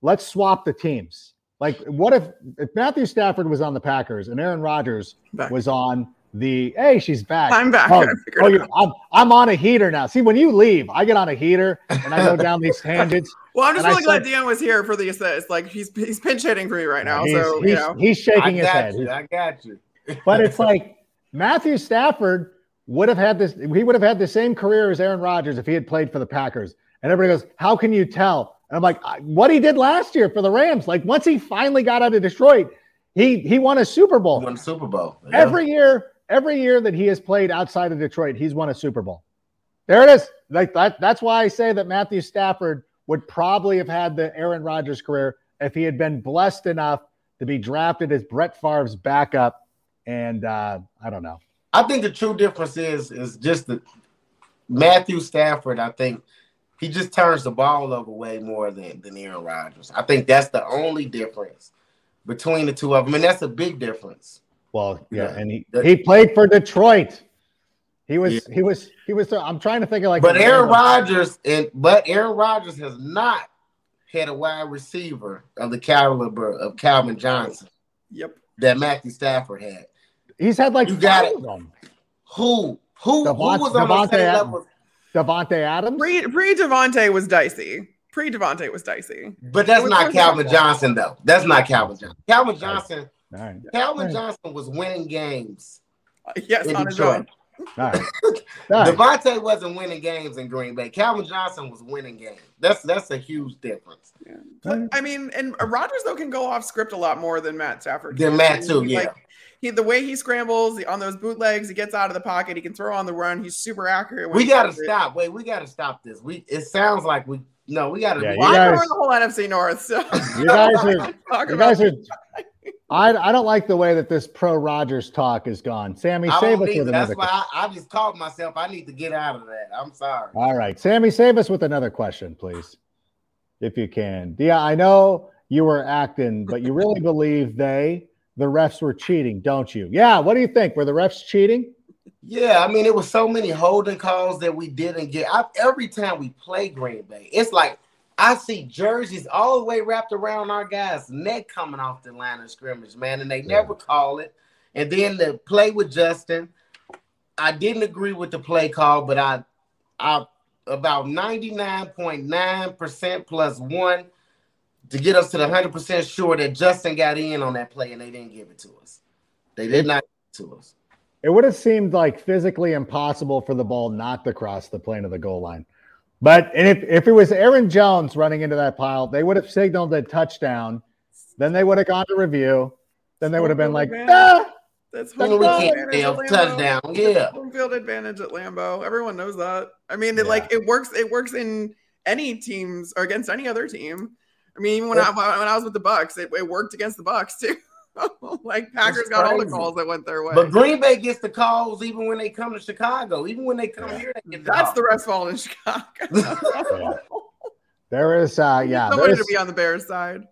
let's swap the teams. Like, what if if Matthew Stafford was on the Packers and Aaron Rodgers Back. was on the hey, she's back. I'm back. Oh, [LAUGHS] I oh, it out. I'm, I'm on a heater now. See, when you leave, I get on a heater and I go down these [LAUGHS] tangents. Well, I'm just and I really glad Dyon was here for the assist. Like he's he's pinch hitting for me right now. he's, so he's, you know, he's I shaking his got head. you. I got you. [LAUGHS] But it's like Matthew Stafford would have had this. He would have had the same career as Aaron Rodgers if he had played for the Packers. And everybody goes, "How can you tell?" And I'm like, "What he did last year for the Rams? Like once he finally got out of Detroit, he he won a Super Bowl. He won a Super Bowl yeah. every year. Every year that he has played outside of Detroit, he's won a Super Bowl. There it is. Like that. That's why I say that Matthew Stafford would probably have had the Aaron Rodgers career if he had been blessed enough to be drafted as Brett Favre's backup. And uh, I don't know. I think the true difference is is just that Matthew Stafford. I think he just turns the ball over way more than than Aaron Rodgers. I think that's the only difference between the two of them, and that's a big difference. Well, yeah, yeah. and he he played for Detroit. He was yeah. he was he was. I'm trying to think of like. But Aaron Rodgers and but Aaron Rodgers has not had a wide receiver of the caliber of Calvin Johnson. Yep. That Matthew Stafford had. He's had like you got it. Who who Devont- who was on Davante the same Adams. level? Davante Adams. Pre pre Davante was dicey. Pre Davante was dicey. But that's not Calvin. Johnson though. That's not Calvin Johnson. Calvin Johnson. All right. Calvin Right. Johnson was winning games. Uh, yes, in on his Detroit. own. All right. [LAUGHS] All right. Davante wasn't winning games in Green Bay. Calvin Johnson was winning games. That's that's a huge difference. But, I mean, and Rodgers though can go off script a lot more than Matt Stafford. Than. Matt, too, He, yeah. Like, he, the way he scrambles on those bootlegs, he gets out of the pocket. He can throw on the run. He's super accurate. We gotta does it. stop. Wait, we gotta stop this. We it sounds like we no, we gotta Yeah, you Well, I'm guys- the whole NFC North. So [LAUGHS] You guys are [LAUGHS] Talk you about guys are. I, I don't like the way that this pro Rodgers talk is gone. Sammy, I save us with that's another. why question. I, I just called myself. I need to get out of that. I'm sorry. All right, Sammy, save us with another question, please, if you can. Yeah, I know you were acting, but you really [LAUGHS] believe they, the refs, were cheating, don't you? Yeah. What do you think? Were the refs cheating? Yeah, I mean, it was so many holding calls that we didn't get. I, every time we play Green Bay, it's like I see jerseys all the way wrapped around our guys' neck coming off the line of scrimmage, man, and they never call it. And then the play with Justin, I didn't agree with the play call, but I, I about ninety nine point nine percent plus one to get us to the hundred percent sure that Justin got in on that play, and they didn't give it to us. They did not give it to us. It would have seemed like physically impossible for the ball not to cross the plane of the goal line. But and if, if it was Aaron Jones running into that pile, they would have signaled a touchdown. Then they would have gone to review. Then they would have been like, ah, That's Then home we field can't advantage at Lambeau. touchdown. Yeah. home field advantage at Lambeau. Everyone knows that. I mean, it, Yeah. like it works. It works in any teams or against any other team. I mean, even when I when I was with the Bucs, it, it worked against the Bucs too. [LAUGHS] like Packers got all the calls that went their way. But Green Bay gets the calls even when they come to Chicago. Even when they come here, they get the That's calls. the ref's fault in Chicago. [LAUGHS] there is, uh, yeah, Somebody there's, to be on the Bears side.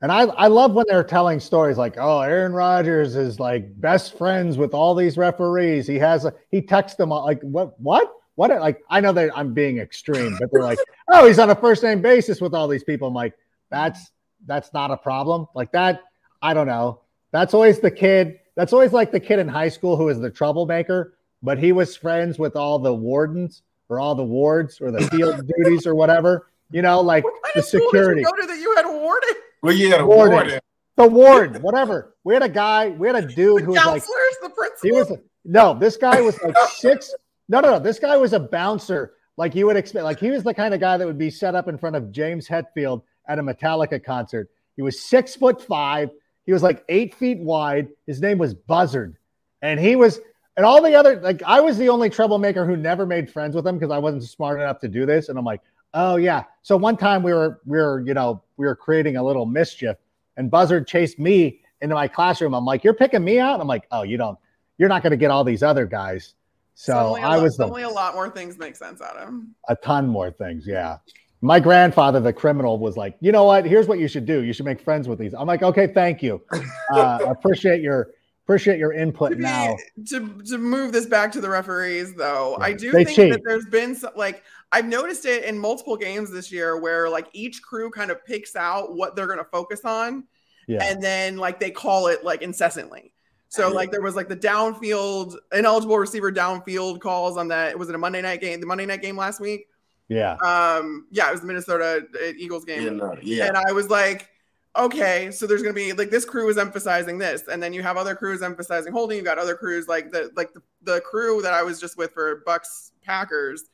and I, I love when they're telling stories like, oh, Aaron Rodgers is like best friends with all these referees. He has a, he texts them all like, what, what, what? Like, I know that I'm being extreme, but they're like, oh, he's on a first name basis with all these people. I'm like, that's, that's not a problem. Like that, I don't know. That's always the kid. That's always like the kid in high school who is the troublemaker, but he was friends with all the wardens or all the wards or the [LAUGHS] field duties or whatever. You know, like What kind the of school did security, you go to that you had awarded Well, yeah, the Warden. warden. the ward, whatever. We had a guy, we had a dude who was like, counselors, the principal? he was no, this guy was like [LAUGHS] six. No, no, no. This guy was a bouncer, like you would expect. Like he was the kind of guy that would be set up in front of James Hetfield at a Metallica concert. He was six foot five. He was like eight feet wide. His name was Buzzard, and he was, and all the other like I was the only troublemaker who never made friends with him because I wasn't smart enough to do this. And I'm like, oh yeah. So one time we were we were you know we were creating a little mischief, and Buzzard chased me into my classroom. I'm like, you're picking me out. I'm like, oh, you don't you're not going to get all these other guys. So Suddenly I lot- was the, suddenly a lot more things make sense out of him. a ton more things. Yeah. My grandfather, the criminal, was like, you know what? Here's what you should do. You should make friends with these. I'm like, okay, thank you. [LAUGHS] Uh, appreciate your appreciate your to input be, now. to to move this back to the referees though i do They think cheat. that there's been some, like i've noticed it in multiple games this year where like each crew kind of picks out what they're going to focus on Yeah. and then like they call it like incessantly so like there was like the downfield ineligible receiver downfield calls on that was it a monday night game the monday night game last week yeah. um yeah it was the minnesota uh, eagles game Yeah, no, yeah. and I was like, okay, so there's going to be like this crew is emphasizing this, and then you have other crews emphasizing holding. You got other crews like the like the, the crew that I was just with for Bucs Packers,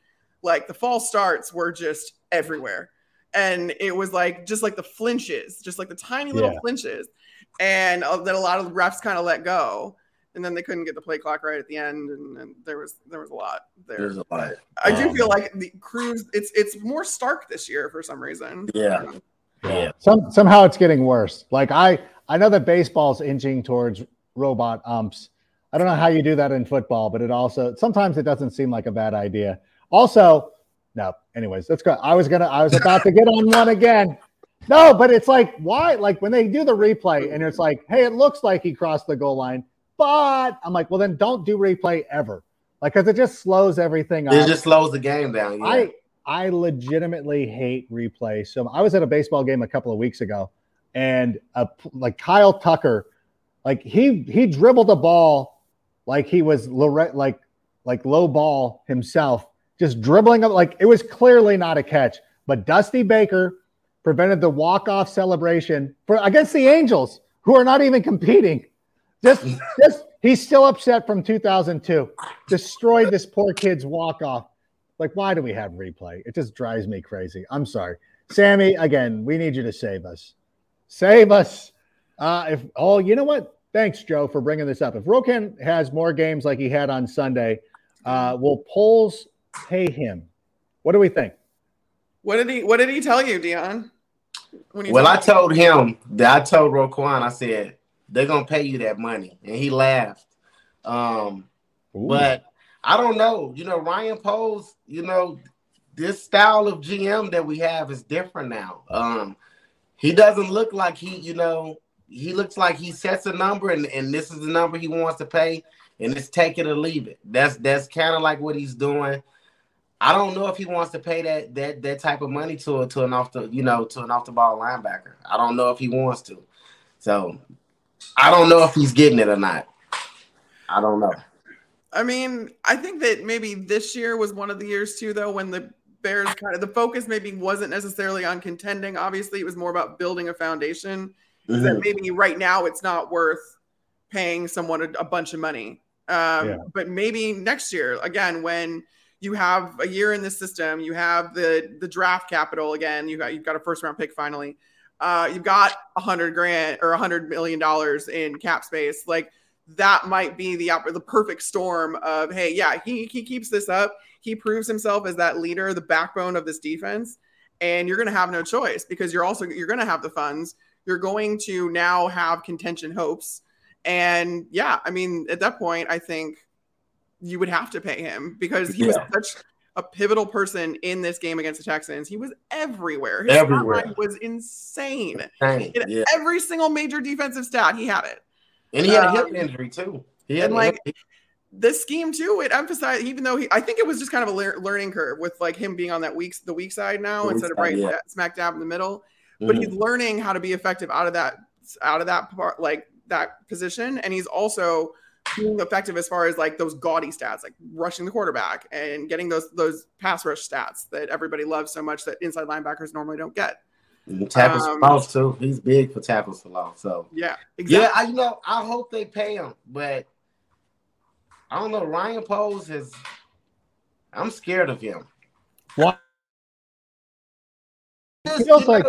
like the false starts were just everywhere, and it was like just like the flinches, just like the tiny little Yeah. flinches, and uh, that a lot of the refs kind of let go. And then they couldn't get the play clock right at the end, and, and there was there was a lot there. There's a lot. I do Um, feel like the crews it's it's more stark this year for some reason. Yeah. Yeah. Some somehow it's getting worse. Like I I know that baseball's inching towards robot umps. I don't know how you do that in football, but it also sometimes it doesn't seem like a bad idea. Also, no. Anyways, let's go. I was gonna I was about to get on one again. No, but it's like why? Like when they do the replay and it's like, hey, it looks like he crossed the goal line, but I'm like, well, then don't do replay ever. Like, because it just slows everything up. It just slows the game down. Yeah. I I legitimately hate replay. So I was at a baseball game a couple of weeks ago, and a, like Kyle Tucker, like he he dribbled the ball like he was like like low ball himself, just dribbling up like it was clearly not a catch. But Dusty Baker prevented the walk off celebration for against the Angels, who are not even competing. Just just he's still upset from 2002. Destroyed this poor kid's walk off. Like, why do we have replay? It just drives me crazy. I'm sorry. Sammy, again, we need you to save us. Save us. Uh, if oh, you know what? Thanks, Joe, for bringing this up. If Roquan has more games like he had on Sunday, uh, will Poles pay him? What do we think? What did he What did he tell you, Dyon? When he Well, I told told him that I told Roquan, I said, they're gonna pay you that money. And he laughed. Um, but I don't know. You know, Ryan Poles, you know, this style of GM that we have is different now. Um, he doesn't look like he, you know, he looks like he sets a number and, and this is the number he wants to pay, and it's take it or leave it. That's that's kind of like what he's doing. I don't know if he wants to pay that that that type of money to a, to an off the you know to an off the ball linebacker. I don't know if he wants to. So I don't know if he's getting it or not. I don't know. I mean, I think that maybe this year was one of the years too, though, when the Bears kind of the focus maybe wasn't necessarily on contending. Obviously, it was more about building a foundation. Mhm. That maybe right now it's not worth paying someone a, a bunch of money. Um, Yeah. But maybe next year, again, when you have a year in the system, you have the the draft capital again. You got you've got a first round pick finally. Uh, you've got a hundred grand or a hundred million dollars in cap space. Like that might be the the perfect storm of hey, yeah, he he keeps this up. He proves himself as that leader, the backbone of this defense, and you're going to have no choice because you're also you're going to have the funds. You're going to now have contention hopes, and yeah, I mean at that point, I think you would have to pay him because he was Yeah. such a pivotal person in this game against the Texans. He was everywhere. His Everywhere. was insane. Dang, In yeah. every single major defensive stat, he had it. And he had a Um, hip injury too. He had and like hip- this scheme too, it emphasized even though he, I think it was just kind of a lear- learning curve with like him being on that weak the weak side now weak instead of right yeah. smack dab in the middle. But Mhm. he's learning how to be effective out of that out of that part like that position, and he's also being effective as far as like those gaudy stats, like rushing the quarterback and getting those those pass rush stats that everybody loves so much that inside linebackers normally don't get. And tackles um, for loss too. He's big for tackles for loss. So Yeah, exactly. yeah, I you know I hope they pay him, but I don't know. Ryan Poles has. I'm scared of him. Why? Just, Feels you like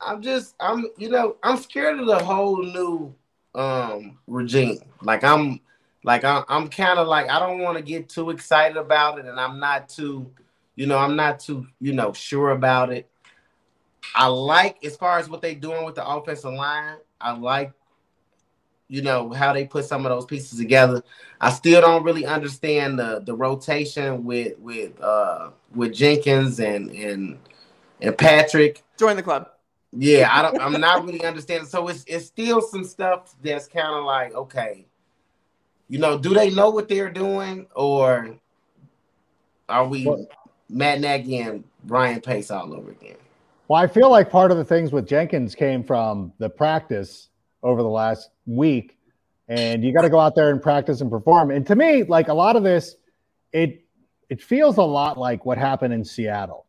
I'm just I'm you know I'm scared of the whole new um regime. Like I'm like I'm, I'm kind of like I don't want to get too excited about it, and I'm not too you know I'm not too you know sure about it. I like as far as what they're doing with the offensive line. I like you know how they put some of those pieces together. I still don't really understand the the rotation with with uh with Jenkins and and and Patrick. Join the club. Yeah, I don't. I'm not really understanding. So it's it's still some stuff that's kind of like okay, you know, do they know what they're doing, or are we Well- Matt Nagy and Brian Pace all over again? Well, I feel like part of the things with Jenkins came from the practice over the last week, and you got to go out there and practice and perform. And to me, like a lot of this, it it feels a lot like what happened in Seattle,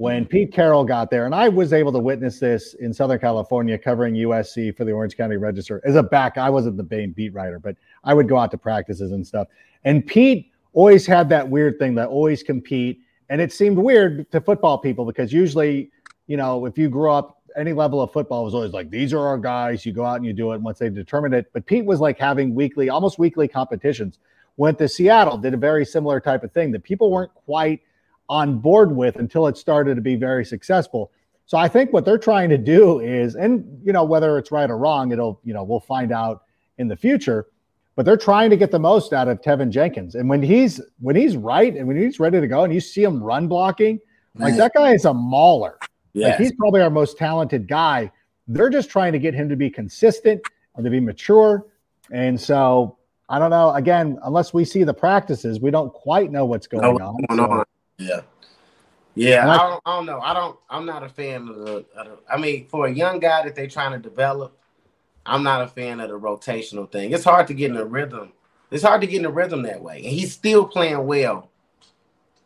when Pete Carroll got there, and I was able to witness this in Southern California covering USC for the Orange County Register as a back. I wasn't the main beat writer, but I would go out to practices and stuff. And Pete always had that weird thing that always compete. And it seemed weird to football people because usually, you know, if you grew up any level of football was always like, these are our guys. You go out and you do it once they've determined it. But Pete was like having weekly, almost weekly competitions. Went to Seattle, did a very similar type of thing that people weren't quite on board with until it started to be very successful. So I think what they're trying to do is, and you know, whether it's right or wrong, it'll, you know, we'll find out in the future. But they're trying to get the most out of Teven Jenkins. And when he's when he's right and when he's ready to go and you see him run blocking, like that guy is a mauler. Yes. Like he's probably our most talented guy. They're just trying to get him to be consistent and to be mature. And so I don't know. Again, unless we see the practices, we don't quite know what's going no, on. So. Yeah. Yeah, I, don't, I don't know. I don't. I'm not a fan of the. I mean, for a young guy that they're trying to develop, I'm not a fan of the rotational thing. It's hard to get in a rhythm. It's hard to get in a rhythm that way, and he's still playing well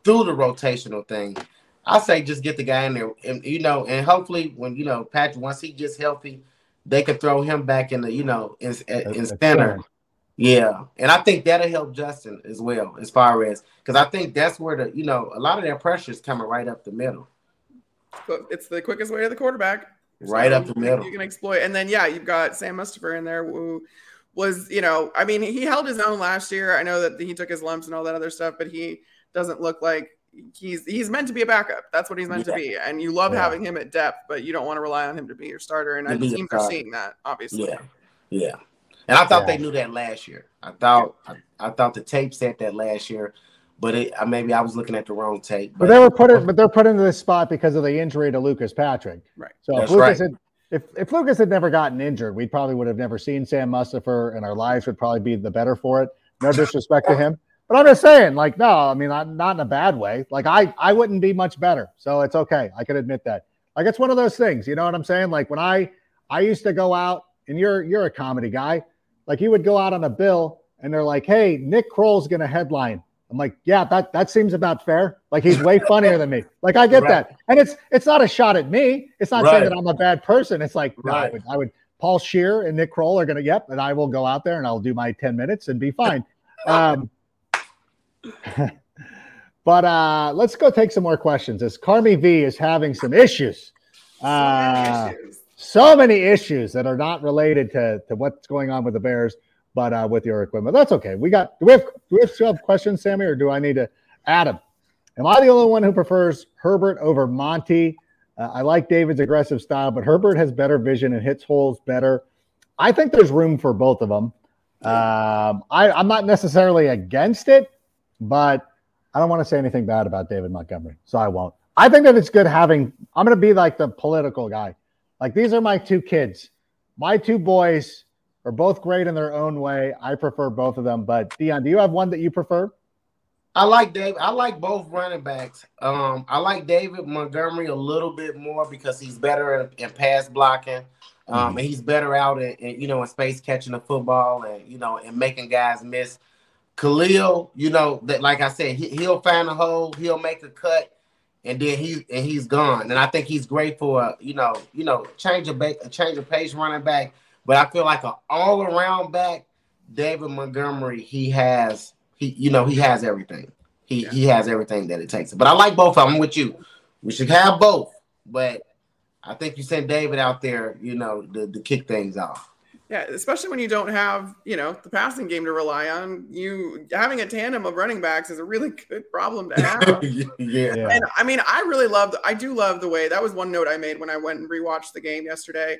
through the rotational thing. I say just get the guy in there, and you know, and hopefully when you know Patrick once he gets healthy, they could throw him back in the you know in, in center yeah, and I think that'll help Justin as well, as far as because I think that's where the you know a lot of that pressure is coming right up the middle. So it's the quickest way to the quarterback. Right so up the middle. You can exploit, and then yeah, you've got Sam Mustipher in there who was you know I mean he held his own last year. I know that he took his lumps and all that other stuff, but he doesn't look like he's he's meant to be a backup. That's what he's meant yeah. to be, and you love yeah. having him at depth, but you don't want to rely on him to be your starter. And I teams are seeing that obviously. Yeah, yeah. And I thought yeah. they knew that last year. I thought I, I, thought the tape said that last year, but it maybe I was looking at the wrong tape. But, but they were put in, but they're put into this spot because of the injury to Lucas Patrick. Right. So if Lucas right. had if, if Lucas had never gotten injured, we probably would have never seen Sam Mustipher, and our lives would probably be the better for it. No disrespect to him, but I'm just saying, like, no, I mean, not, not in a bad way. Like, I I wouldn't be much better, so it's okay. I can admit that. Like, it's one of those things, you know what I'm saying? Like when I I used to go out, and you're you're a comedy guy. Like he would go out on a bill and they're like, "Hey, Nick Kroll's going to headline." I'm like, "Yeah, that that seems about fair." Like he's way funnier than me. Like I get right. that, and it's it's not a shot at me. It's not right. saying that I'm a bad person. It's like right. no, I, would, I would Paul Scheer and Nick Kroll are going to yep, and I will go out there and I'll do my ten minutes and be fine. [LAUGHS] um, [LAUGHS] but uh, let's go take some more questions. As Carmi V is having some issues. Uh, so many issues that are not related to, to what's going on with the Bears, but uh, with your equipment. That's okay. We got. Do we have? Do we still have questions, Sammy, or do I need to? Adam, am I the only one who prefers Herbert over Monty? Uh, I like David's aggressive style, but Herbert has better vision and hits holes better. I think there's room for both of them. Um, I, I'm not necessarily against it, but I don't want to say anything bad about David Montgomery, so I won't. I think that it's good having. I'm going to be like the political guy. Like these are my two kids. My two boys are both great in their own way. I prefer both of them. But Dyon, do you have one that you prefer? I like Dave. I like both running backs. Um, I like David Montgomery a little bit more because he's better in, in pass blocking. Um, mm-hmm. and he's better out in, in, you know in space catching the football and you know and making guys miss. Khalil, you know that like I said, he, he'll find a hole, he'll make a cut, and then he and he's gone. And I think he's great for a, you know, you know, change of a change of pace running back. But I feel like an all around back, David Montgomery, he has he, you know, he has everything. He yeah. he has everything that it takes. But I like both of them with you. We should have both, but I think you sent David out there, you know, to, to kick things off. Yeah, especially when you don't have, you know, the passing game to rely on. You having a tandem of running backs is a really [LAUGHS] good problem to have. [LAUGHS] yeah. And I mean, I really love I do love the way that was one note I made when I went and rewatched the game yesterday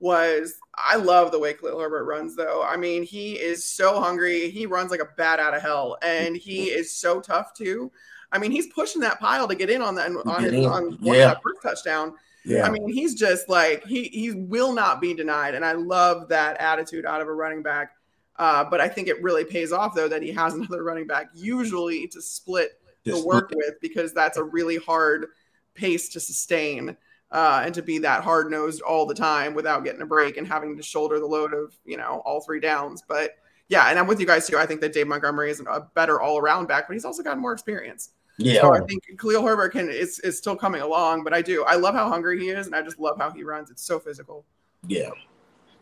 was I love the way Khalil Herbert runs though. I mean, he is so hungry. He runs like a bat out of hell and he is so tough too. I mean, he's pushing that pile to get in on that on, his, on yeah. that first touchdown. Yeah. I mean, he's just like he he will not be denied, and I love that attitude out of a running back. Uh, but I think it really pays off though that he has [LAUGHS] another running back usually to split the work with because that's a really hard pace to sustain uh, and to be that hard nosed all the time without getting a break and having to shoulder the load of you know all three downs. But yeah, and I'm with you guys too. I think that Dave Montgomery is a better all around back, but he's also got more experience. Yeah. So I think Khalil Herbert can is, is still coming along, but I do. I love how hungry he is, and I just love how he runs. It's so physical. Yeah.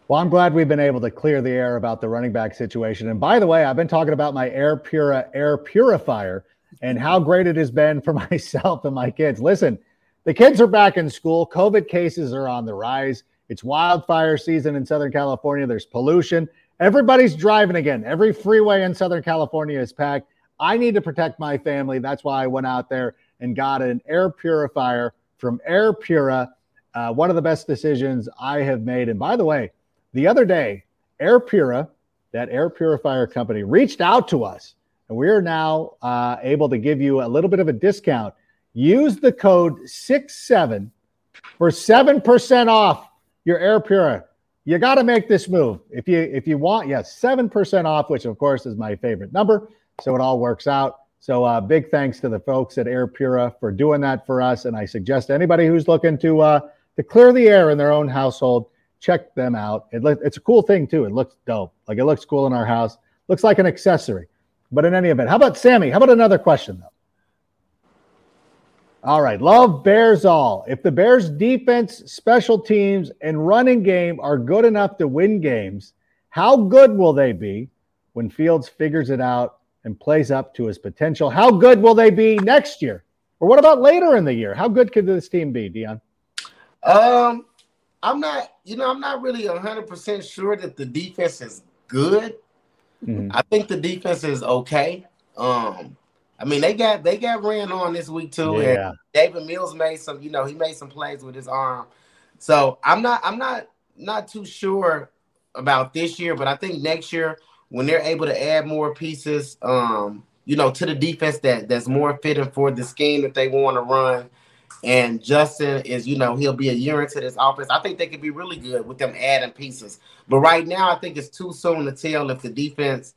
Well, I'm glad we've been able to clear the air about the running back situation. And by the way, I've been talking about my Air Pura air purifier and how great it has been for [LAUGHS] myself and my kids. Listen, the kids are back in school. COVID cases are on the rise. It's wildfire season in Southern California. There's pollution. Everybody's driving again. Every freeway in Southern California is packed. I need to protect my family. That's why I went out there and got an air purifier from Air Pura. Uh, one of the best decisions I have made. And by the way, the other day, Air Pura, that air purifier company, reached out to us, and we are now uh, able to give you a little bit of a discount. Use the code 67 for 7% off your Air Pura. You got to make this move. If you if you want, yes, 7% off, which of course is my favorite number. So it all works out. So uh, big thanks to the folks at Air Pura for doing that for us. And I suggest anybody who's looking to uh, to clear the air in their own household, check them out. It it's a cool thing too. It looks dope. Like it looks cool in our house. Looks like an accessory. But in any event, how about Sammy? How about another question though? All right, love Bears all. If the Bears defense, special teams, and running game are good enough to win games, how good will they be when Fields figures it out and plays up to his potential. How good will they be next year? Or what about later in the year? How good could this team be, Dyon? Um, I'm not, you know, I'm not really 100% sure that the defense is good. Mm-hmm. I think the defense is okay. Um, I mean, they got they got ran on this week too. Yeah. And Davis Mills made some, you know, he made some plays with his arm. So I'm not I'm not not too sure about this year, but I think next year when they're able to add more pieces, um, you know, to the defense that that's more fitting for the scheme that they want to run. And Justin is, you know, he'll be a year into this offense. I think they could be really good with them adding pieces. But right now, I think it's too soon to tell if the defense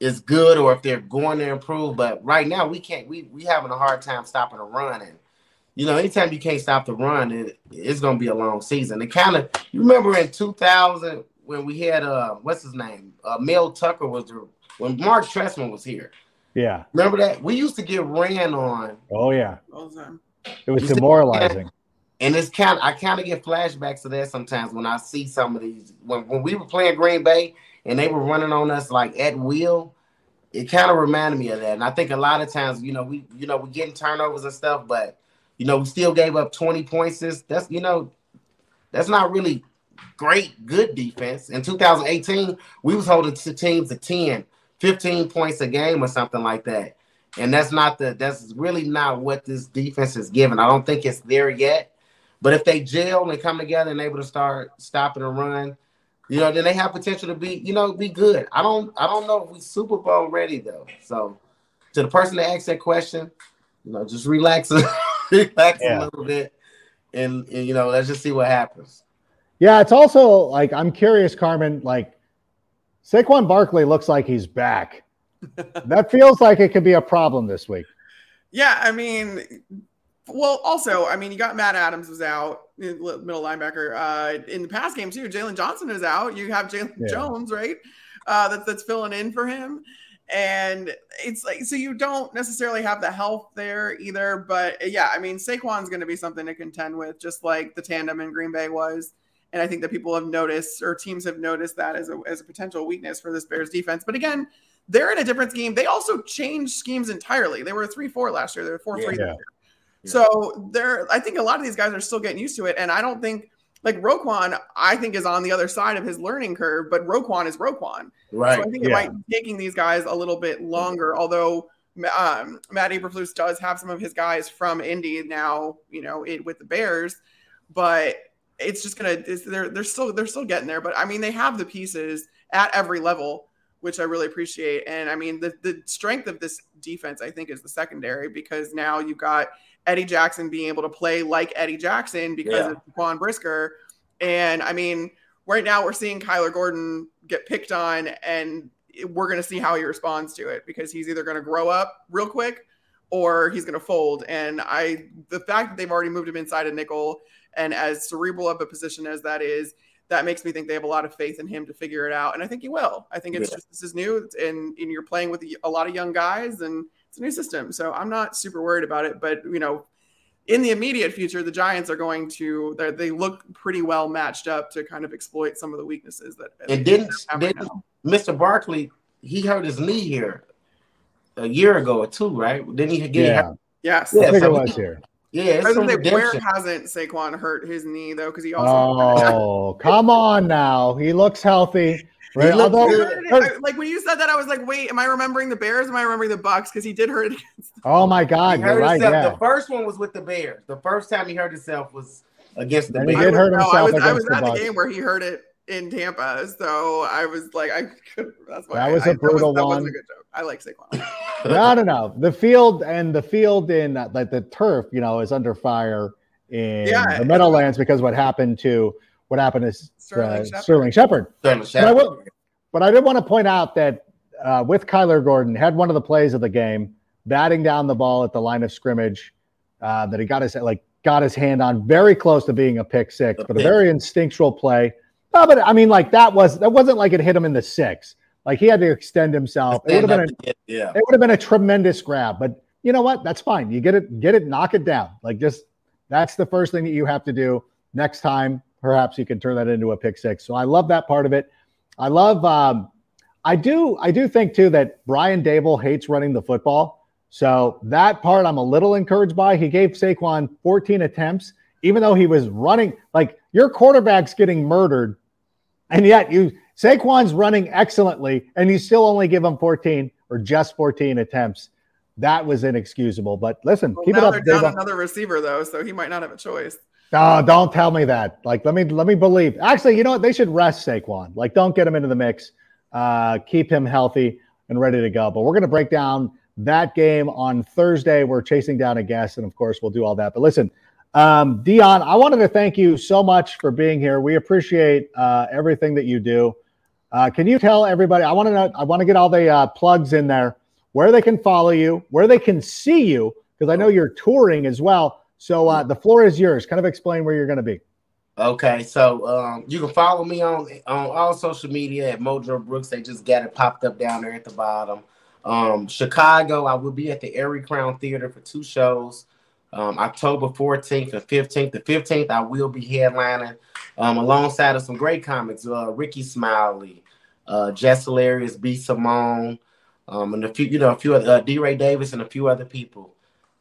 is good or if they're going to improve. But right now, we can't. We we having a hard time stopping a run, and you know, anytime you can't stop the run, it, it's going to be a long season. It kind of. You remember in 2000 when we had uh what's his name? Uh Mel Tucker was the when Mark Trestman was here. Yeah. Remember that? We used to get ran on. Oh yeah. It was demoralizing. And it's kind of I kind of get flashbacks to that sometimes when I see some of these when, when we were playing Green Bay and they were running on us like at will, it kind of reminded me of that. And I think a lot of times, you know, we you know, we getting turnovers and stuff, but you know, we still gave up 20 points. That's you know, that's not really great, good defense. In 2018, we was holding teams to 10, 15 points a game or something like that. And that's not the that's really not what this defense is giving. I don't think it's there yet. But if they gel and come together and able to start stopping and run, you know, then they have potential to be, you know, be good. I don't I don't know if we Super Bowl ready though. So to the person that asked that question, you know, just relax, [LAUGHS] relax yeah. a little bit and, and you know, let's just see what happens. Yeah, it's also like I'm curious, Carmen. Like Saquon Barkley looks like he's back. [LAUGHS] that feels like it could be a problem this week. Yeah, I mean, well, also, I mean, you got Matt Adams was out, middle linebacker. Uh, in the past game too, Jaylon Johnson is out. You have Jaylon yeah. Jones, right? Uh, that's that's filling in for him. And it's like so you don't necessarily have the health there either. But yeah, I mean, Saquon's going to be something to contend with, just like the tandem in Green Bay was. And I think that people have noticed or teams have noticed that as a, as a potential weakness for this Bears defense. But again, they're in a different scheme. They also changed schemes entirely. They were a 3 4 last year, they were 4 3 yeah. So they're, I think a lot of these guys are still getting used to it. And I don't think, like Roquan, I think is on the other side of his learning curve, but Roquan is Roquan. Right. So I think it yeah. might be taking these guys a little bit longer, although um, Matt Eberflus does have some of his guys from Indy now, you know, it, with the Bears. But it's just gonna it's, they're they're still they're still getting there but i mean they have the pieces at every level which i really appreciate. And i mean the the strength of this defense i think is the secondary because now you've got eddie jackson being able to play like eddie jackson because yeah. of Jaquan brisker. And i mean right now we're seeing kyler gordon get picked on and we're going to see how he responds to it because he's either going to grow up real quick or he's going to fold. And i the fact that they've already moved him inside a nickel and as cerebral of a position as that is, that makes me think they have a lot of faith in him to figure it out. And I think he will. I think it's yeah. just this is new and, and you're playing with a lot of young guys and it's a new system. So I'm not super worried about it. But you know, in the immediate future, the Giants are going to they look pretty well matched up to kind of exploit some of the weaknesses that. And didn't, didn't right Mr. Barkley he hurt his knee here a year ago or two, right? Didn't he get yeah. hurt? Yes, yeah, I think so it was here. Yeah, I was say, where hasn't Saquon hurt his knee though? Because he also. Oh, [LAUGHS] come on now. He looks healthy. Right? Although, I, like when you said that, I was like, "Wait, am I remembering the Bears? Am I remembering the Bucs? Because he did hurt it against." [LAUGHS] Oh my God, you're right. Yeah. The first one was with the Bears. The first time he hurt himself was against the and Bears. He did hurt himself. No, I was, I was at the, the game where he hurt it in Tampa. So I was like, I could. [LAUGHS] That's why that was I, a brutal that was, one. That was a good joke. I like Saquon. no, no, no. The field and the field in like the, the turf, you know, is under fire in yeah, the Meadowlands because what happened to what happened to Sterling, uh, Shepard. Sterling Shepard. Sterling Shepard. But, I will, but I did want to point out that uh, with Kyler Gordon had one of the plays of the game, batting down the ball at the line of scrimmage, uh, that he got his like got his hand on, very close to being a pick six, a but pick. a very instinctual play no, but I mean, like that was that wasn't like it hit him in the six. Like he had to extend himself. It would have been a, yeah. It would have been a tremendous grab. But you know what? That's fine. You get it, get it, knock it down. Like just that's the first thing that you have to do. Next time, perhaps you can turn that into a pick six. So I love that part of it. I love. Um, I do. I do think too that Brian Daboll hates running the football. So that part I'm a little encouraged by. He gave Saquon 14 attempts, even though he was running like your quarterback's getting murdered and yet you Saquon's running excellently, and you still only give him 14 or just 14 attempts. That was inexcusable. But listen, well, keep it up. They're down another receiver though, so he might not have a choice. No, don't tell me that. Like, let me let me believe. Actually, you know what? They should rest Saquon. Like, don't get him into the mix. Uh, keep him healthy and ready to go. But we're gonna break down that game on Thursday. We're chasing down a guest, and of course, we'll do all that. But listen, um, Dyon, I wanted to thank you so much for being here. We appreciate uh, everything that you do. Uh, can you tell everybody? I want to know. I want to get all the uh, plugs in there, where they can follow you, where they can see you, because I know you're touring as well. So uh, the floor is yours. Kind of explain where you're going to be. Okay, so um, you can follow me on on all social media at Mojo Brooks. They just got it popped up down there at the bottom. Um, Chicago, I will be at the Arie Crown Theater for two shows um, October 14th and 15th. The 15th, I will be headlining um, alongside of some great comics, uh, Rickey Smiley, uh, Jess Hilarious, B. Simone, um, and a few, you know, a few other, uh, D. Ray Davis and a few other people.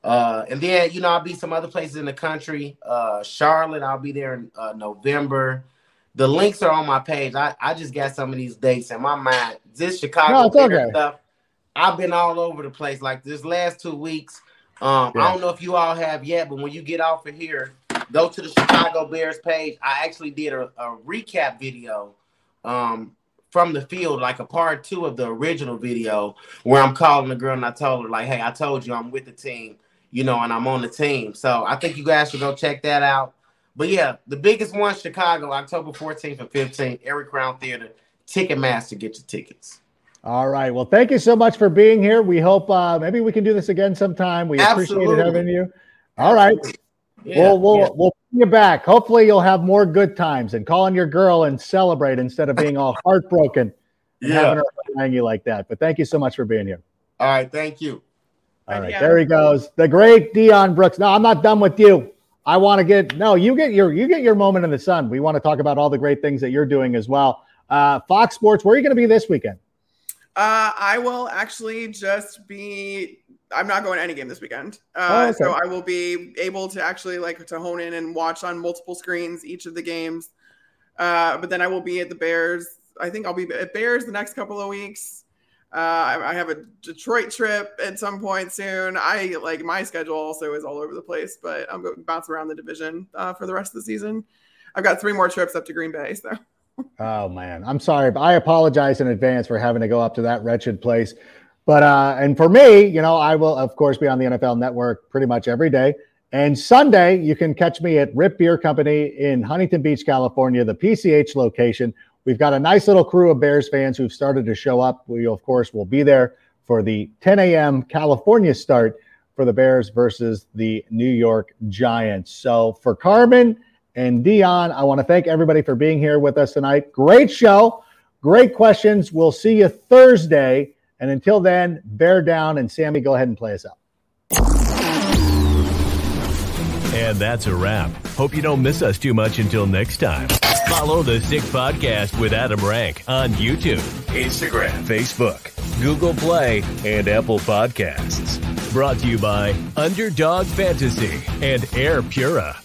Uh, and then, you know, I'll be some other places in the country. Uh, Charlotte, I'll be there in uh, November. The links are on my page. I, I just got some of these dates in my mind. This Chicago no, okay. stuff, I've been all over the place. Like this last two weeks, um, yeah. I don't know if you all have yet, but when you get off of here, go to the Chicago Bears page. I actually did a, a recap video um, from the field, like a part two of the original video, where I'm calling the girl and I told her, like, hey, I told you I'm with the team, you know, and I'm on the team. So I think you guys should go check that out. But yeah, the biggest one, Chicago, October 14th and 15th, Arie Crown Theater, Ticketmaster, get your tickets. All right. Well, thank you so much for being here. We hope uh, maybe we can do this again sometime. We Absolutely. appreciate having you. All right. Yeah, we'll we'll yeah. we'll you back. Hopefully, you'll have more good times and calling your girl and celebrate instead of being all [LAUGHS] heartbroken and yeah. having her hang you like that. But thank you so much for being here. All right. Thank you. All right. There he goes. The great Dyon Brooks. No, I'm not done with you. I want to get no. You get your you get your moment in the sun. We want to talk about all the great things that you're doing as well. Uh, Fox Sports. Where are you going to be this weekend? Uh, I will actually just be. I'm not going to any game this weekend, uh, oh, okay. so I will be able to actually like to hone in and watch on multiple screens each of the games. Uh, but then I will be at the Bears. I think I'll be at Bears the next couple of weeks. Uh, I, I have a Detroit trip at some point soon. I like my schedule also is all over the place, but I'm going to bounce around the division uh, for the rest of the season. I've got three more trips up to Green Bay, so [LAUGHS] oh man, I'm sorry, but I apologize in advance for having to go up to that wretched place. But uh, and for me, you know, I will of course be on the NFL Network pretty much every day. And Sunday, you can catch me at Riip Beer Company in Huntington Beach, California, the PCH location. We've got a nice little crew of Bears fans who've started to show up. We, of course, will be there for the 10 a.m. California start for the Bears versus the New York Giants. So for Carmen and Dyon. I want to thank everybody for being here with us tonight. Great show, great questions. We'll see you Thursday. And until then, bear down and Sammy, go ahead and play us out. And that's a wrap. Hope you don't miss us too much until next time. Follow the Sick Podcast with Adam Rank on YouTube, Instagram, Facebook, Google Play, and Apple Podcasts. Brought to you by Underdog Fantasy and Air Pura.